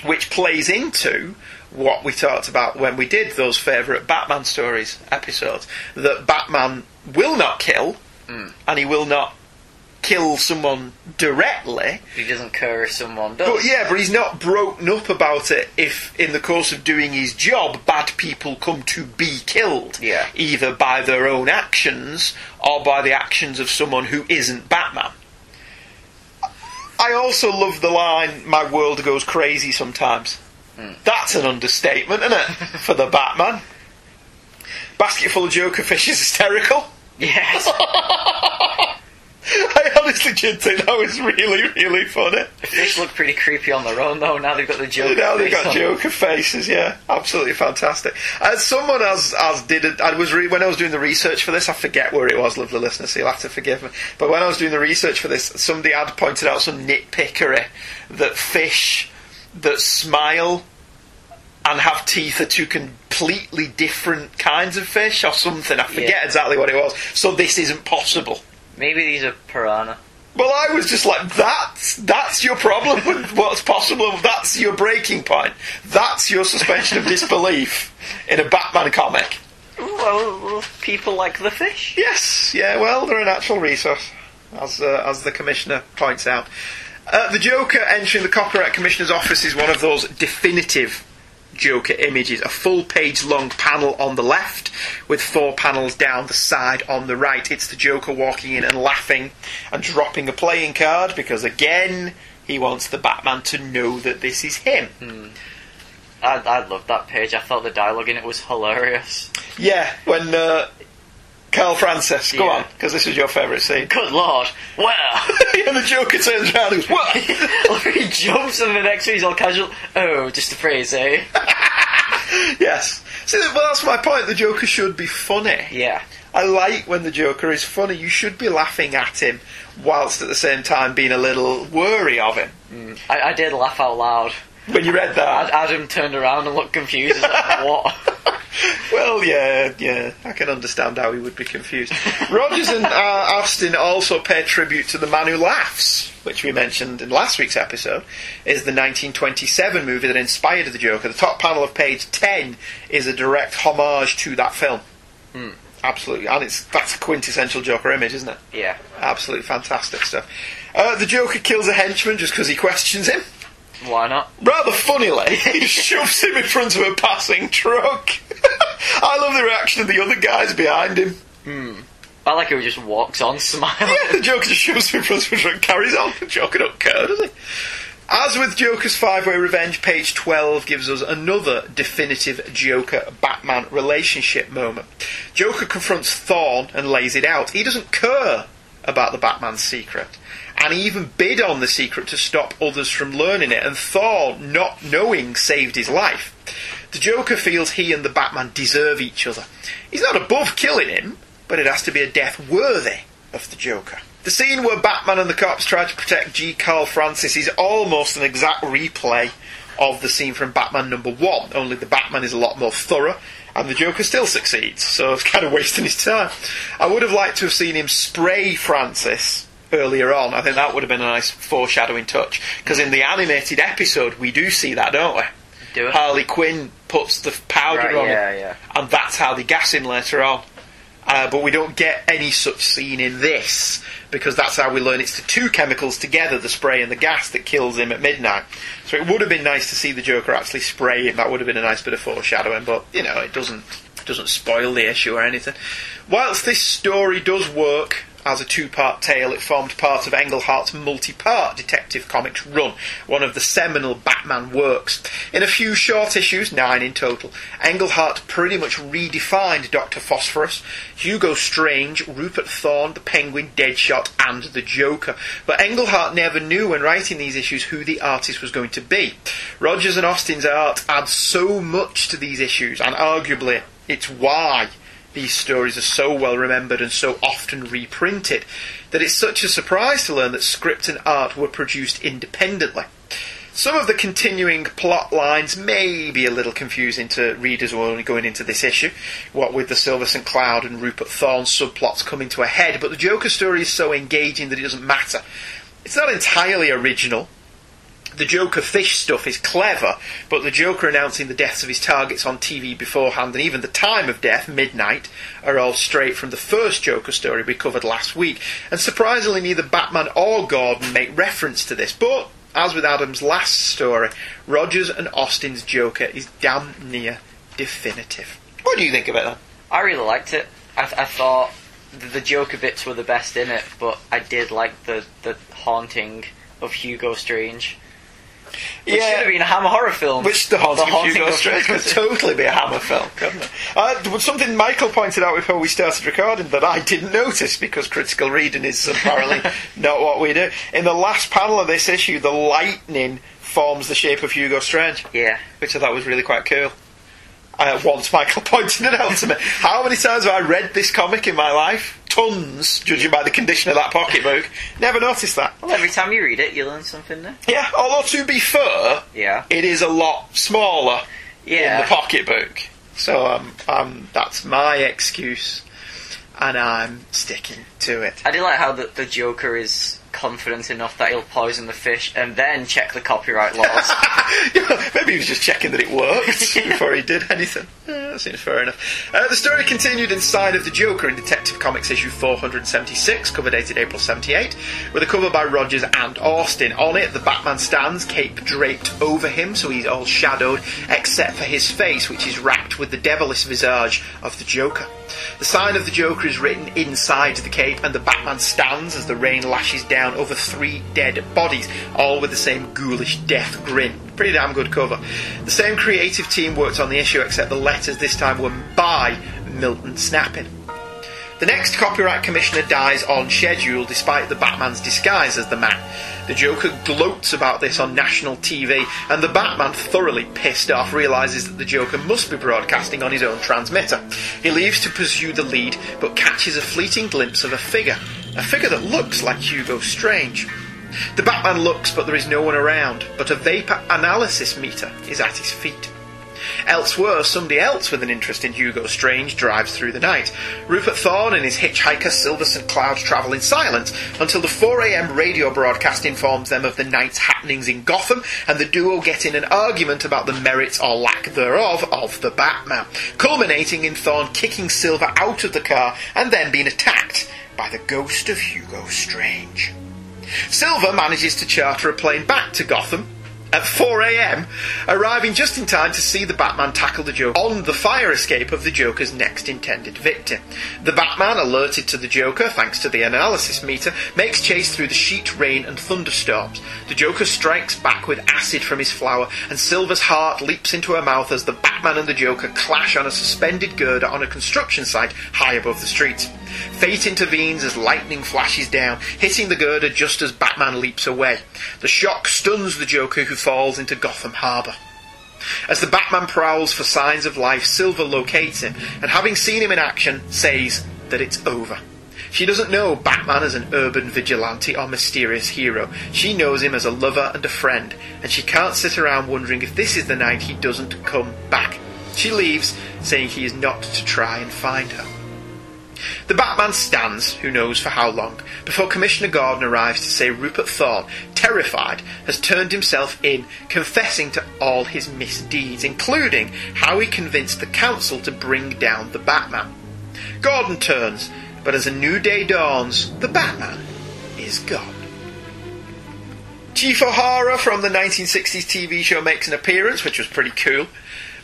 Which plays into what we talked about when we did those favourite Batman stories episodes. That Batman will not kill, and he will not kill someone directly. He doesn't care if someone does. But yeah, but he's not broken up about it if, in the course of doing his job, bad people come to be killed. Yeah. Either by their own actions or by the actions of someone who isn't Batman. I also love the line, my world goes crazy sometimes. Hmm. That's an understatement, isn't it? For the Batman. Basket full of Joker fish is hysterical. Yes. I honestly did think that was really, really funny. The fish look pretty creepy on their own though. Now they've got the Joker. now they've got on. Joker faces, yeah, absolutely fantastic. As someone as as did it, I was re- when I was doing the research for this, I forget where it was, lovely listeners, so you'll have to forgive me. But when I was doing the research for this, somebody had pointed out some nitpickery that fish that smile and have teeth are two completely different kinds of fish or something. I forget Yeah. exactly what it was. So this isn't possible. Maybe these are piranha. Well, I was just like, that's that's your problem with what's possible. That's your breaking point. That's your suspension of disbelief in a Batman comic. Well, people like the fish. Yes, yeah. Well, they're a natural resource, as uh, as the commissioner points out. Uh, the Joker entering the Copyright Commissioner's office is one of those definitive Joker images. A full page long panel on the left, with four panels down the side on the right. It's the Joker walking in and laughing and dropping a playing card because, again, he wants the Batman to know that this is him. I, I loved that page. I thought the dialogue in it was hilarious. Yeah, when uh, Carl Francis, go Yeah. on, because this is your favourite scene. Good lord! Well, and the Joker turns around and goes, "What?" he jumps and the next he's all casual. Oh, just a phrase, eh? yes. See, well, that's my point. The Joker should be funny. Yeah. I like when the Joker is funny. You should be laughing at him, whilst at the same time being a little wary of him. I, I did laugh out loud. When you read that, Adam turned around and looked confused. Like, what? well, yeah, yeah, I can understand how he would be confused. Rogers and uh, Austin also pay tribute to the man who laughs, which we mentioned in last week's episode, is the 1927 movie that inspired the Joker. The top panel of page 10 is a direct homage to that film. Absolutely, and it's that's a quintessential Joker image, isn't it? Yeah. Absolutely fantastic stuff. Uh, the Joker kills a henchman just because he questions him. Why not? Rather funnily, he shoves him in front of a passing truck. I love the reaction of the other guys behind him. Hmm. I like how he just walks on smiling. Yeah, the Joker just shoves him in front of a truck and carries on. The Joker don't care, does he? As with Joker's Five Way Revenge, page 12 gives us another definitive Joker Batman relationship moment. Joker confronts Thorne and lays it out. He doesn't care about the Batman's secret. And he even bid on the secret to stop others from learning it, and Thorne, not knowing, saved his life. The Joker feels he and the Batman deserve each other. He's not above killing him, but it has to be a death worthy of the Joker. The scene where Batman and the cops try to protect G. Carl Francis is almost an exact replay of the scene from Batman number one, only the Batman is a lot more thorough, and the Joker still succeeds, so it's kind of wasting his time. I would have liked to have seen him spray Francis earlier on. I think that would have been a nice foreshadowing touch, because in the animated episode we do see that, don't we? Do it. Harley Quinn puts the powder Right, on yeah, him, yeah. and that's how they gas him later on. Uh, but we don't get any such scene in this because that's how we learn it's the two chemicals together, the spray and the gas, that kills him at midnight. So it would have been nice to see the Joker actually spray him. That would have been a nice bit of foreshadowing, but you know it doesn't doesn't spoil the issue or anything. Whilst this story does work as a two-part tale. It formed part of Englehart's multi-part Detective Comics run, one of the seminal Batman works. In a few short issues, nine in total, Englehart pretty much redefined Dr. Phosphorus, Hugo Strange, Rupert Thorne, the Penguin, Deadshot, and the Joker. But Englehart never knew when writing these issues who the artist was going to be. Rogers and Austin's art adds so much to these issues, and arguably it's why these stories are so well remembered and so often reprinted that it's such a surprise to learn that script and art were produced independently. Some of the continuing plot lines may be a little confusing to readers who are only going into this issue, what with the Silver St. Cloud and Rupert Thorne subplots coming to a head, but the Joker story is so engaging that it doesn't matter. It's not entirely original. The Joker fish stuff is clever, but the Joker announcing the deaths of his targets on TV beforehand and even the time of death, midnight, are all straight from the first Joker story we covered last week. And surprisingly, neither Batman or Gordon make reference to this, but as with Adam's last story, Rogers and Austin's Joker is damn near definitive. What do you think about that? I really liked it. I, I thought the, the Joker bits were the best in it, but I did like the, the haunting of Hugo Strange. Which Yeah. should have been a Hammer horror film. Which the haunting, of Haunting Hugo of- Strange could totally be a Hammer film, couldn't it? Uh, something Michael pointed out before we started recording that I didn't notice because critical reading is apparently not what we do. In the last panel of this issue, the lightning forms the shape of Hugo Strange, Yeah. which I thought was really quite cool. Uh, once Michael pointed it out to me. How many times have I read this comic in my life? Tons, judging by the condition of that pocketbook. Never noticed that. Well, every time you read it, you learn something new. Yeah, although to be fair, Yeah. it is a lot smaller Yeah. in the pocketbook. So um, um, that's my excuse, and I'm sticking to it. I do like how the, the Joker is confident enough that he'll poison the fish and then check the copyright laws. Maybe he was just checking that it worked before he did anything. Yeah, that seems fair enough. Uh, the story continued inside of the Joker in Detective Comics issue 476, cover dated April 78, with a cover by Rogers and Austin. On it, the Batman stands, cape draped over him, so he's all shadowed, except for his face, which is wrapped with the devilish visage of the Joker. The sign of the Joker is written inside the cape, and the Batman stands as the rain lashes down over three dead bodies, all with the same ghoulish death grin. Pretty damn good cover. The same creative team worked on the issue, except the letters this time were by Milton Snapinn. The next copyright commissioner dies on schedule despite the Batman's disguise as the man. The Joker gloats about this on national TV, and the Batman, thoroughly pissed off, realises that the Joker must be broadcasting on his own transmitter. He leaves to pursue the lead, but catches a fleeting glimpse of a figure. A figure that looks like Hugo Strange. The Batman looks, but there is no one around, but a vapour analysis meter is at his feet. Elsewhere, somebody else with an interest in Hugo Strange drives through the night. Rupert Thorne and his hitchhiker Silver St. Cloud travel in silence until the 4am radio broadcast informs them of the night's happenings in Gotham, and the duo get in an argument about the merits or lack thereof of the Batman, culminating in Thorne kicking Silver out of the car and then being attacked by the ghost of Hugo Strange. Silver manages to charter a plane back to Gotham at 4am, arriving just in time to see the Batman tackle the Joker on the fire escape of the Joker's next intended victim. The Batman, alerted to the Joker thanks to the analysis meter, makes chase through the sheet, rain, and thunderstorms. The Joker strikes back with acid from his flower, and Silver's heart leaps into her mouth as the Batman and the Joker clash on a suspended girder on a construction site high above the street. Fate intervenes as lightning flashes down, hitting the girder just as Batman leaps away. The shock stuns the Joker, who falls into Gotham Harbour. As the Batman prowls for signs of life, Silver locates him, and having seen him in action, says that it's over. She doesn't know Batman as an urban vigilante or mysterious hero. She knows him as a lover and a friend, and she can't sit around wondering if this is the night he doesn't come back. She leaves, saying he is not to try and find her. The Batman stands, who knows for how long, before Commissioner Gordon arrives to say Rupert Thorne, terrified, has turned himself in, confessing to all his misdeeds, including how he convinced the Council to bring down the Batman. Gordon turns, but as a new day dawns, the Batman is gone. Chief O'Hara from the 1960s TV show makes an appearance, which was pretty cool,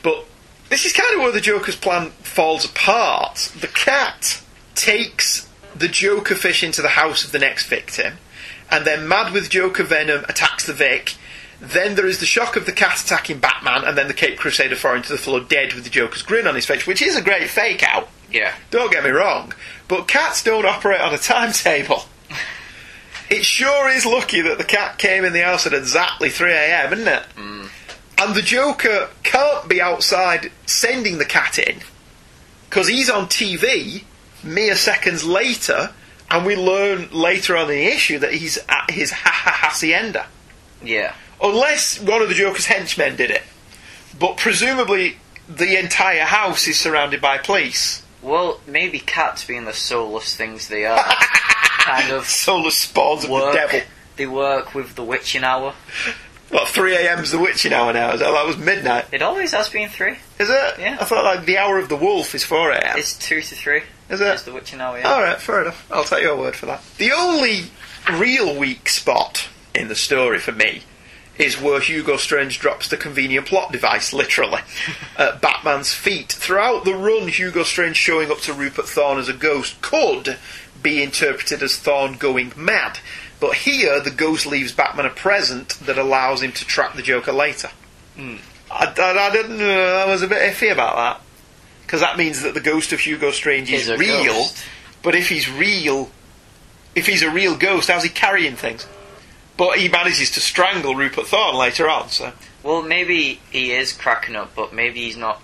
but this is kind of where the Joker's plan falls apart. The cat takes the Joker fish into the house of the next victim, and then mad with Joker venom attacks the Vic. Then there is the shock of the cat attacking Batman, and then the Cape Crusader falling to the floor dead with the Joker's grin on his face, which is a great fake out. Yeah. Don't get me wrong, but cats don't operate on a timetable. It sure is lucky that the cat came in the house at exactly 3am, isn't it? Mm. And the Joker can't be outside sending the cat in because he's on TV mere seconds later, and we learn later on in the issue that he's at his ha ha hacienda. Yeah. Unless one of the Joker's henchmen did it. But presumably the entire house is surrounded by police. Well, maybe cats, being the soulless things they are, kind of Soulless spawns of the devil. They work with the witching hour. What, 3am's the witching hour now? Is that, that was midnight. It always has been three. Is it? Yeah. I thought like the hour of the wolf is 4am. It's two to three. Is it? It's the witching hour. Yeah. Alright, fair enough. I'll take your word for that. The only real weak spot in the story for me is where Hugo Strange drops the convenient plot device, literally, at Batman's feet. Throughout the run, Hugo Strange showing up to Rupert Thorne as a ghost could be interpreted as Thorne going mad. But here, the ghost leaves Batman a present that allows him to trap the Joker later. Hmm. I, I, I didn't. I was a bit iffy about that because that means that the ghost of Hugo Strange is Is real. ghost. But if he's real, if he's a real ghost, how's he carrying things? But he manages to strangle Rupert Thorne later on. So Well, maybe he is cracking up, but maybe he's not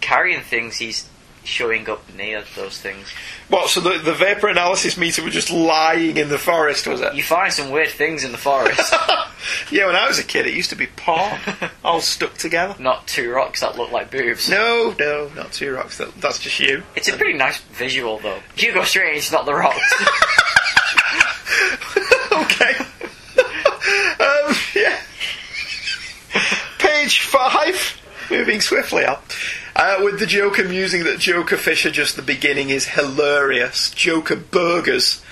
carrying things. He's showing up near those things. what? So the the vapor analysis meter was just lying in the forest, was it? You find some weird things in the forest. yeah, when I was a kid, it used to be porn, all stuck together. not two rocks that look like boobs. No, no, not two rocks. That, that's just you. It's a pretty nice visual, though. Hugo Strange, not the rocks. okay. um, yeah. Page five. Moving swiftly up. Uh, with the Joker musing that Joker Fisher just the beginning is hilarious. Joker Burgers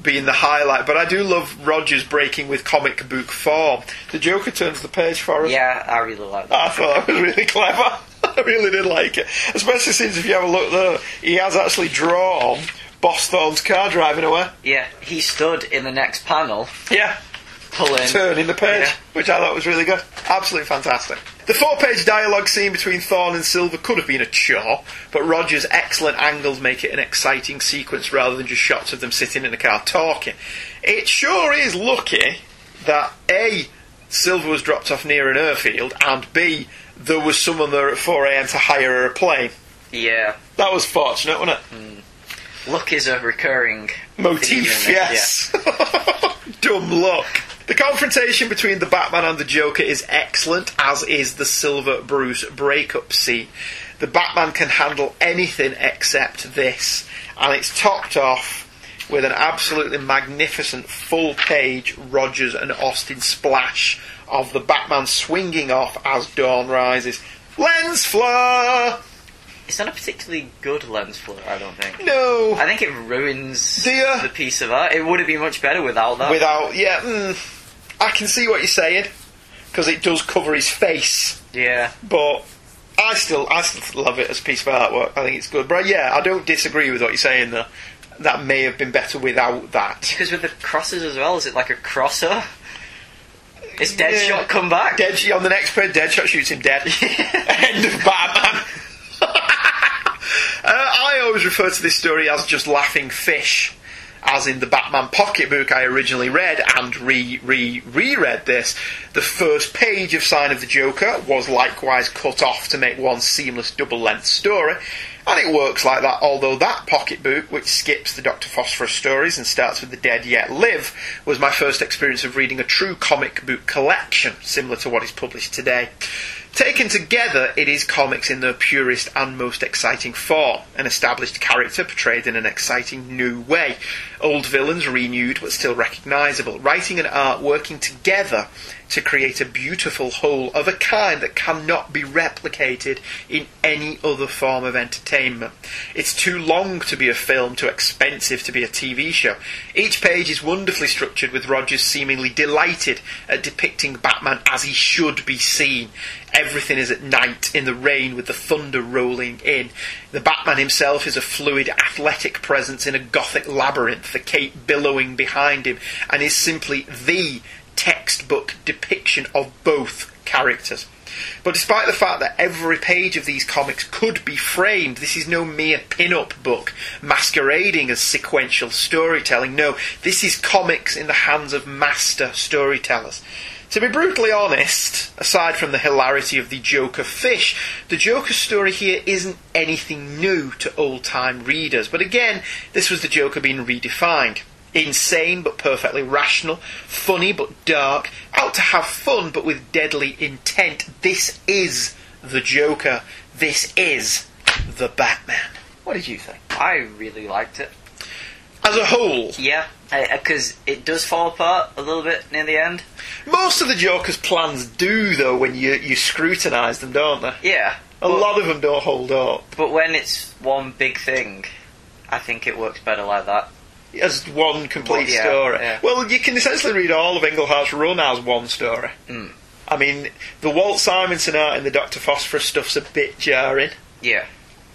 being the highlight. But I do love Rogers breaking with comic book form. The Joker turns the page for us. yeah, I really like that. I thought that was really clever. I really did like it. Especially since if you have a look there, he has actually drawn Boss Thorne's car driving away. Yeah, he stood in the next panel, Yeah. pulling. turning the page, Yeah. which I thought was really good. Absolutely fantastic. The four page dialogue scene between Thorne and Silver could have been a chore, but Roger's excellent angles make it an exciting sequence rather than just shots of them sitting in a car talking. It sure is lucky that A. Silver was dropped off near an airfield, and B. There was someone there at 4am to hire her a plane. Yeah, That was fortunate, wasn't it? Hmm. luck is a recurring motif, theme yes. Dumb luck. The confrontation between the Batman and the Joker is excellent, as is the Silver Bruce breakup scene. The Batman can handle anything except this, and it's topped off with an absolutely magnificent full page Rogers and Austin splash of the Batman swinging off as dawn rises. Lens flare! It's not a particularly good lens flare, I don't think. No! I think it ruins the piece of art. It would have been much better without that. without yeah mm, I can see what you're saying because it does cover his face. Yeah, but I still I still love it as a piece of artwork. I think it's good. But yeah I don't disagree with what you're saying though. That may have been better without that. Because with the crosses as well, is it like a crosser? Is Yeah. Deadshot come back? Dead on the next page Deadshot shoots him dead. End of Batman. Uh, I always refer to this story as just laughing fish as in the Batman pocketbook I originally read and re re reread this, the first page of Sign of the Joker was likewise cut off to make one seamless double length story. And it works like that, although that pocketbook, which skips the Dr. Phosphorus stories and starts with The Dead Yet Live, was my first experience of reading a true comic book collection, similar to what is published today. Taken together, it is comics in their purest and most exciting form, an established character portrayed in an exciting new way. Old villains renewed but still recognisable. Writing and art working together to create a beautiful whole of a kind that cannot be replicated in any other form of entertainment. It's too long to be a film, too expensive to be a TV show. Each page is wonderfully structured with Rogers seemingly delighted at depicting Batman as he should be seen. Everything is at night in the rain with the thunder rolling in. The Batman himself is a fluid, athletic presence in a gothic labyrinth, the cape billowing behind him, and is simply the textbook depiction of both characters. But despite the fact that every page of these comics could be framed, this is no mere pin up book masquerading as sequential storytelling. No, this is comics in the hands of master storytellers. To be brutally honest, aside from the hilarity of the Joker fish, the Joker story here isn't anything new to old time readers. But again, this was the Joker being redefined. Insane but perfectly rational, funny but dark, out to have fun but with deadly intent. This is the Joker. This is the Batman. What did you think? I really liked it. As a whole, Yeah, because it does fall apart a little bit near the end. most of the Joker's plans do, though, when you, you scrutinise them, don't they? Yeah, A but, lot of them don't hold up. but when it's one big thing, I think it works better like that. As one complete Well, yeah, story. yeah. Well, you can essentially read all of Englehart's run as one story. Mm. I mean, the Walt Simonson art and the Doctor Phosphorus stuff's a bit jarring. Yeah,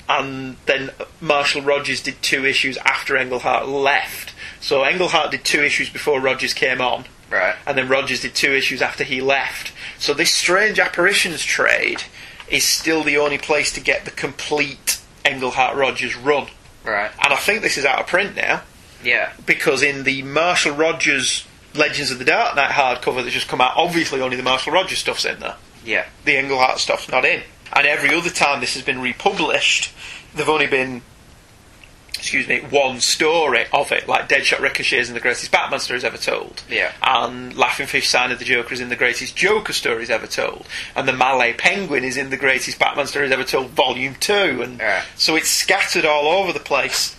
And then Marshall Rogers did two issues after Englehart left. So Englehart did two issues before Rogers came on, right. and then Rogers did two issues after he left. So this Strange Apparitions trade is still the only place to get the complete Englehart Rogers run. Right. And I think this is out of print now. Yeah. because in the Marshall Rogers Legends of the Dark Knight hardcover that's just come out, obviously only the Marshall Rogers stuff's in there. Yeah. The Englehart stuff's not in. And every other time this has been republished, there've only been, excuse me, one story of it, like Deadshot Ricochet is in the greatest Batman stories ever told. Yeah. And Laughing Fish Sign of the Joker is in the greatest Joker stories ever told. And the Malay Penguin is in the greatest Batman stories ever told, Volume 2. And Yeah. so it's scattered all over the place.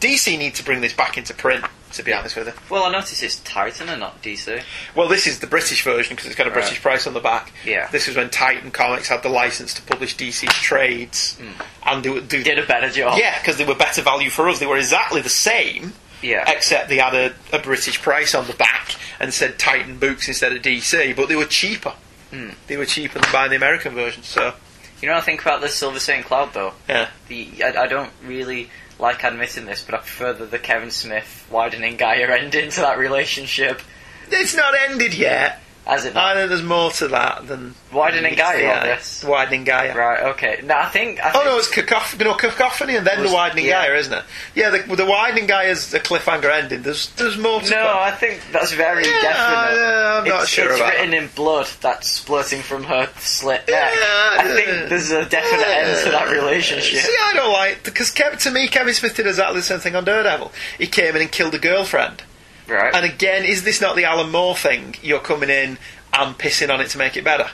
DC need to bring this back into print, to be honest with you. Well, I noticed it's Titan and not DC. Well, this is the British version because it's got a British price on the back. Yeah. This is when Titan Comics had the license to publish DC's trades, and they, they Did a better job. yeah, because they were better value for us. They were exactly the same, Yeah. except they had a, a British price on the back and said Titan Books instead of DC, but they were cheaper. Hmm. They were cheaper than buying the American version. So You know, what I think about the Silver Saint Cloud though. yeah, The I, I don't really like admitting this, but I prefer the, the Kevin Smith widening Gyre ending to that relationship. it's not ended yet. As it I think there's more to that than widening Gyre Yeah, this. widening Gyre. Right. Okay. No, I think. I Oh think no, it's cacophony, no, cacophony and then Was- the widening yeah. Gyre, isn't it? Yeah, the, the widening Gyre is a cliffhanger ending. There's there's more to No, I think that's very Yeah, definite. I- I'm not it's, sure it's about written in blood that's splurting from her slit neck. Yeah, I think yeah. there's a definite end to that relationship. See, I don't like because Kev, to me, Kevin Smith did exactly the same thing on Daredevil. He came in and killed a girlfriend. Right. And again, is this not the Alan Moore thing? You're coming in and pissing on it to make it better.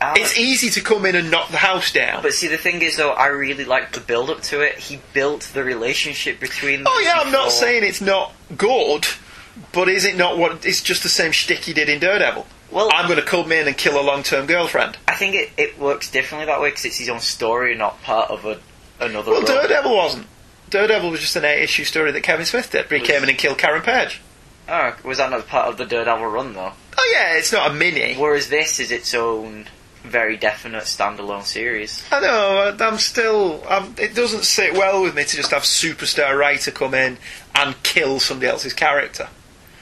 Alan- It's easy to come in and knock the house down. But see, the thing is, though, I really liked the build up to it. He built the relationship between oh yeah, I'm not saying it's not good, but is it not what? It's just the same shtick he did in Daredevil. Well, I'm going to come in and kill a long-term girlfriend. I think it, it works differently that way because it's his own story, and not part of a, another. Well, run. Daredevil wasn't. Daredevil was just an eight-issue story that Kevin Smith did. But he Was- came in and killed Karen Page. Oh, was that not part of the Daredevil run though? Oh yeah, it's not a mini. Whereas this is its own very definite standalone series. I know. I'm still. I'm, it doesn't sit well with me to just have superstar writer come in and kill somebody else's character.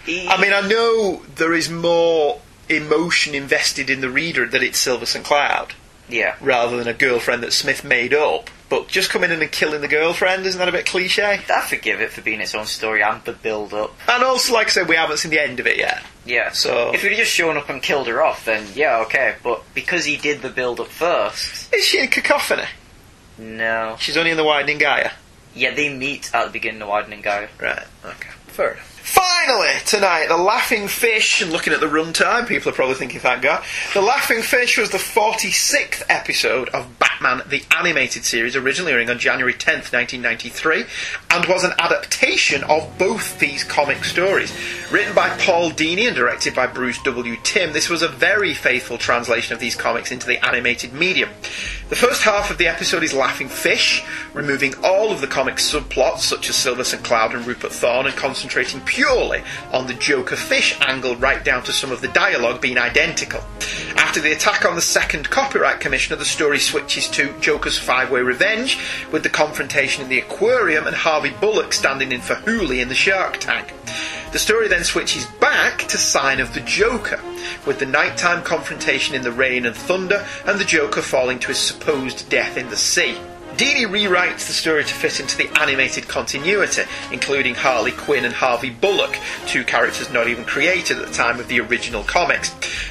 He, I mean, I know there is more emotion invested in the reader that it's Silver St. Cloud yeah, rather than a girlfriend that Smith made up. But just coming in and killing the girlfriend isn't that a bit cliche? I forgive it for being its own story and the build up. And also, like I said, we haven't seen the end of it yet. Yeah. So- if he'd just shown up and killed her off, then yeah, okay. But because he did the build up first, Is she in cacophony? no. She's only in the widening Gyre. Yeah, they meet at the beginning of the widening Gyre. Right. Okay. Fair enough. Finally, tonight, The Laughing Fish, and looking at the runtime, people are probably thinking, thank God. The Laughing Fish was the 46th episode of Batman the Animated Series, originally airing on January 10th, 1993, and was an adaptation of both these comic stories. Written by Paul Dini and directed by Bruce W. Timm, this was a very faithful translation of these comics into the animated medium. The first half of the episode is Laughing Fish, removing all of the comic subplots, such as Silver St. Cloud and Rupert Thorne, and concentrating purely on the Joker Fish angle, right down to some of the dialogue being identical. After the attack on the second copyright commissioner, the story switches to Joker's five way revenge, with the confrontation in the aquarium and Harvey Bullock standing in for Hooley in the shark tank. The story then switches back to Sign of the Joker, with the nighttime confrontation in the rain and thunder, and the Joker falling to his supposed death in the sea. Dini rewrites the story to fit into the animated continuity, including Harley Quinn and Harvey Bullock, two characters not even created at the time of the original comics.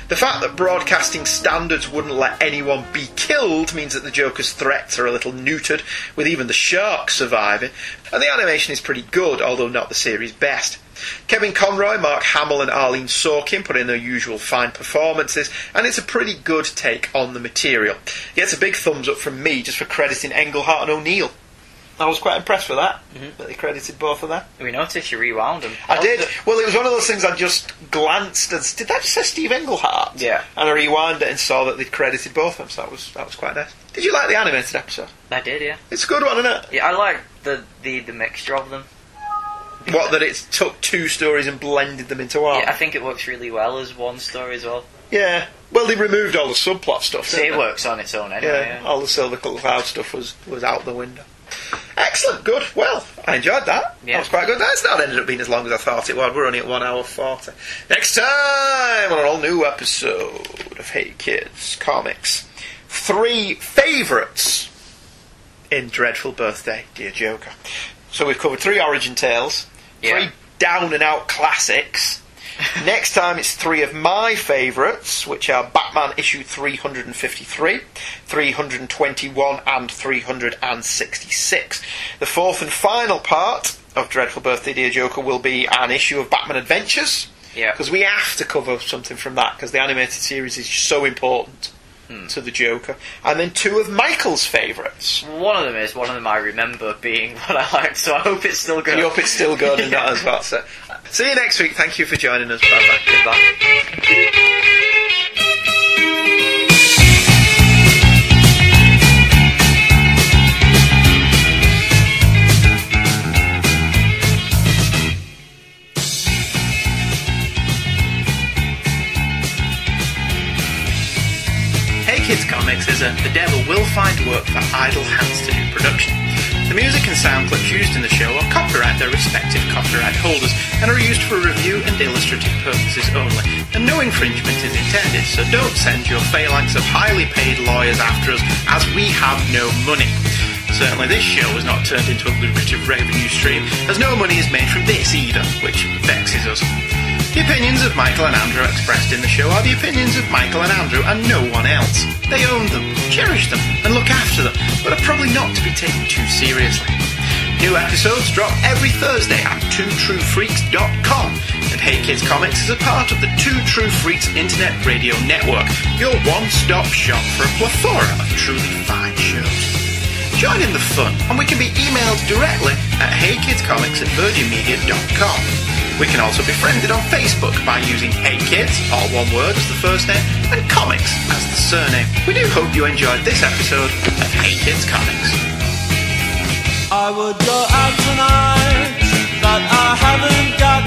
The fact that broadcasting standards wouldn't let anyone be killed means that the Joker's threats are a little neutered, with even the sharks surviving, and the animation is pretty good, although not the series' best. Kevin Conroy, Mark Hamill, and Arlene Sorkin put in their usual fine performances, and it's a pretty good take on the material. It gets a big thumbs up from me just for crediting Englehart and O'Neil. I was quite impressed with that, mm-hmm. that they credited both of them. We noticed you rewound them. I did. Well, it was one of those things I just glanced and did that just say Steve Englehart? Yeah. And I rewound it and saw that they'd credited both of them, so that was that was quite nice. Did you like the animated episode? I did, yeah. It's a good one, isn't it? Yeah, I like the, the, the mixture of them. What that it took two stories and blended them into one. Yeah, I think it works really well as one story as well. Yeah. Well, they removed all the subplot stuff. See, it they? works on its own anyway. Yeah, Yeah. all the Silver Cloud stuff was, was out the window. Excellent, good. Well, I enjoyed that. Yeah. That was quite good. That's not ended up being as long as I thought it would. We're only at one hour forty. Next time on an all new episode of Hey Kids Comics, three favourites in Dreadful Birthday, Dear Joker. So we've covered three Origin Tales, Yeah. three down and out classics. Next time it's three of my favourites, which are Batman issue 353, 321, and 366. The fourth and final part of Dreadful Birthday Dear Joker will be an issue of Batman Adventures. Yeah. Because we have to cover something from that, because the animated series is so important Hmm. to the Joker. And then two of Michael's favourites. One of them is, one of them I remember being what I liked, so I hope it's still good. You hope it's still good and Yeah. not as well. So, see you next week. Thank you for joining us. Bye bye. Goodbye. A The Devil Will Find Work for Idle Hands to Do production. The music and sound clips used in the show are copyright their respective copyright holders and are used for review and illustrative purposes only, and no infringement is intended, so don't send your phalanx of highly paid lawyers after us, as we have no money. Certainly this show was not turned into a lucrative revenue stream, as no money is made from this either, which vexes us. The opinions of Michael and Andrew expressed in the show are the opinions of Michael and Andrew and no one else. They own them, cherish them, and look after them, but are probably not to be taken too seriously. New episodes drop every Thursday at twotruefreaks.com, and Hey Kids Comics is a part of the Two True Freaks Internet Radio Network, your one-stop shop for a plethora of truly fine shows. Join in the fun, and we can be emailed directly at heykidscomics at virginmedia.com. We can also be friended on Facebook by using HeyKids, all one word as the first name, and comics as the surname. We do hope you enjoyed this episode of Hey Kids Comics. I would go out tonight, but I haven't got.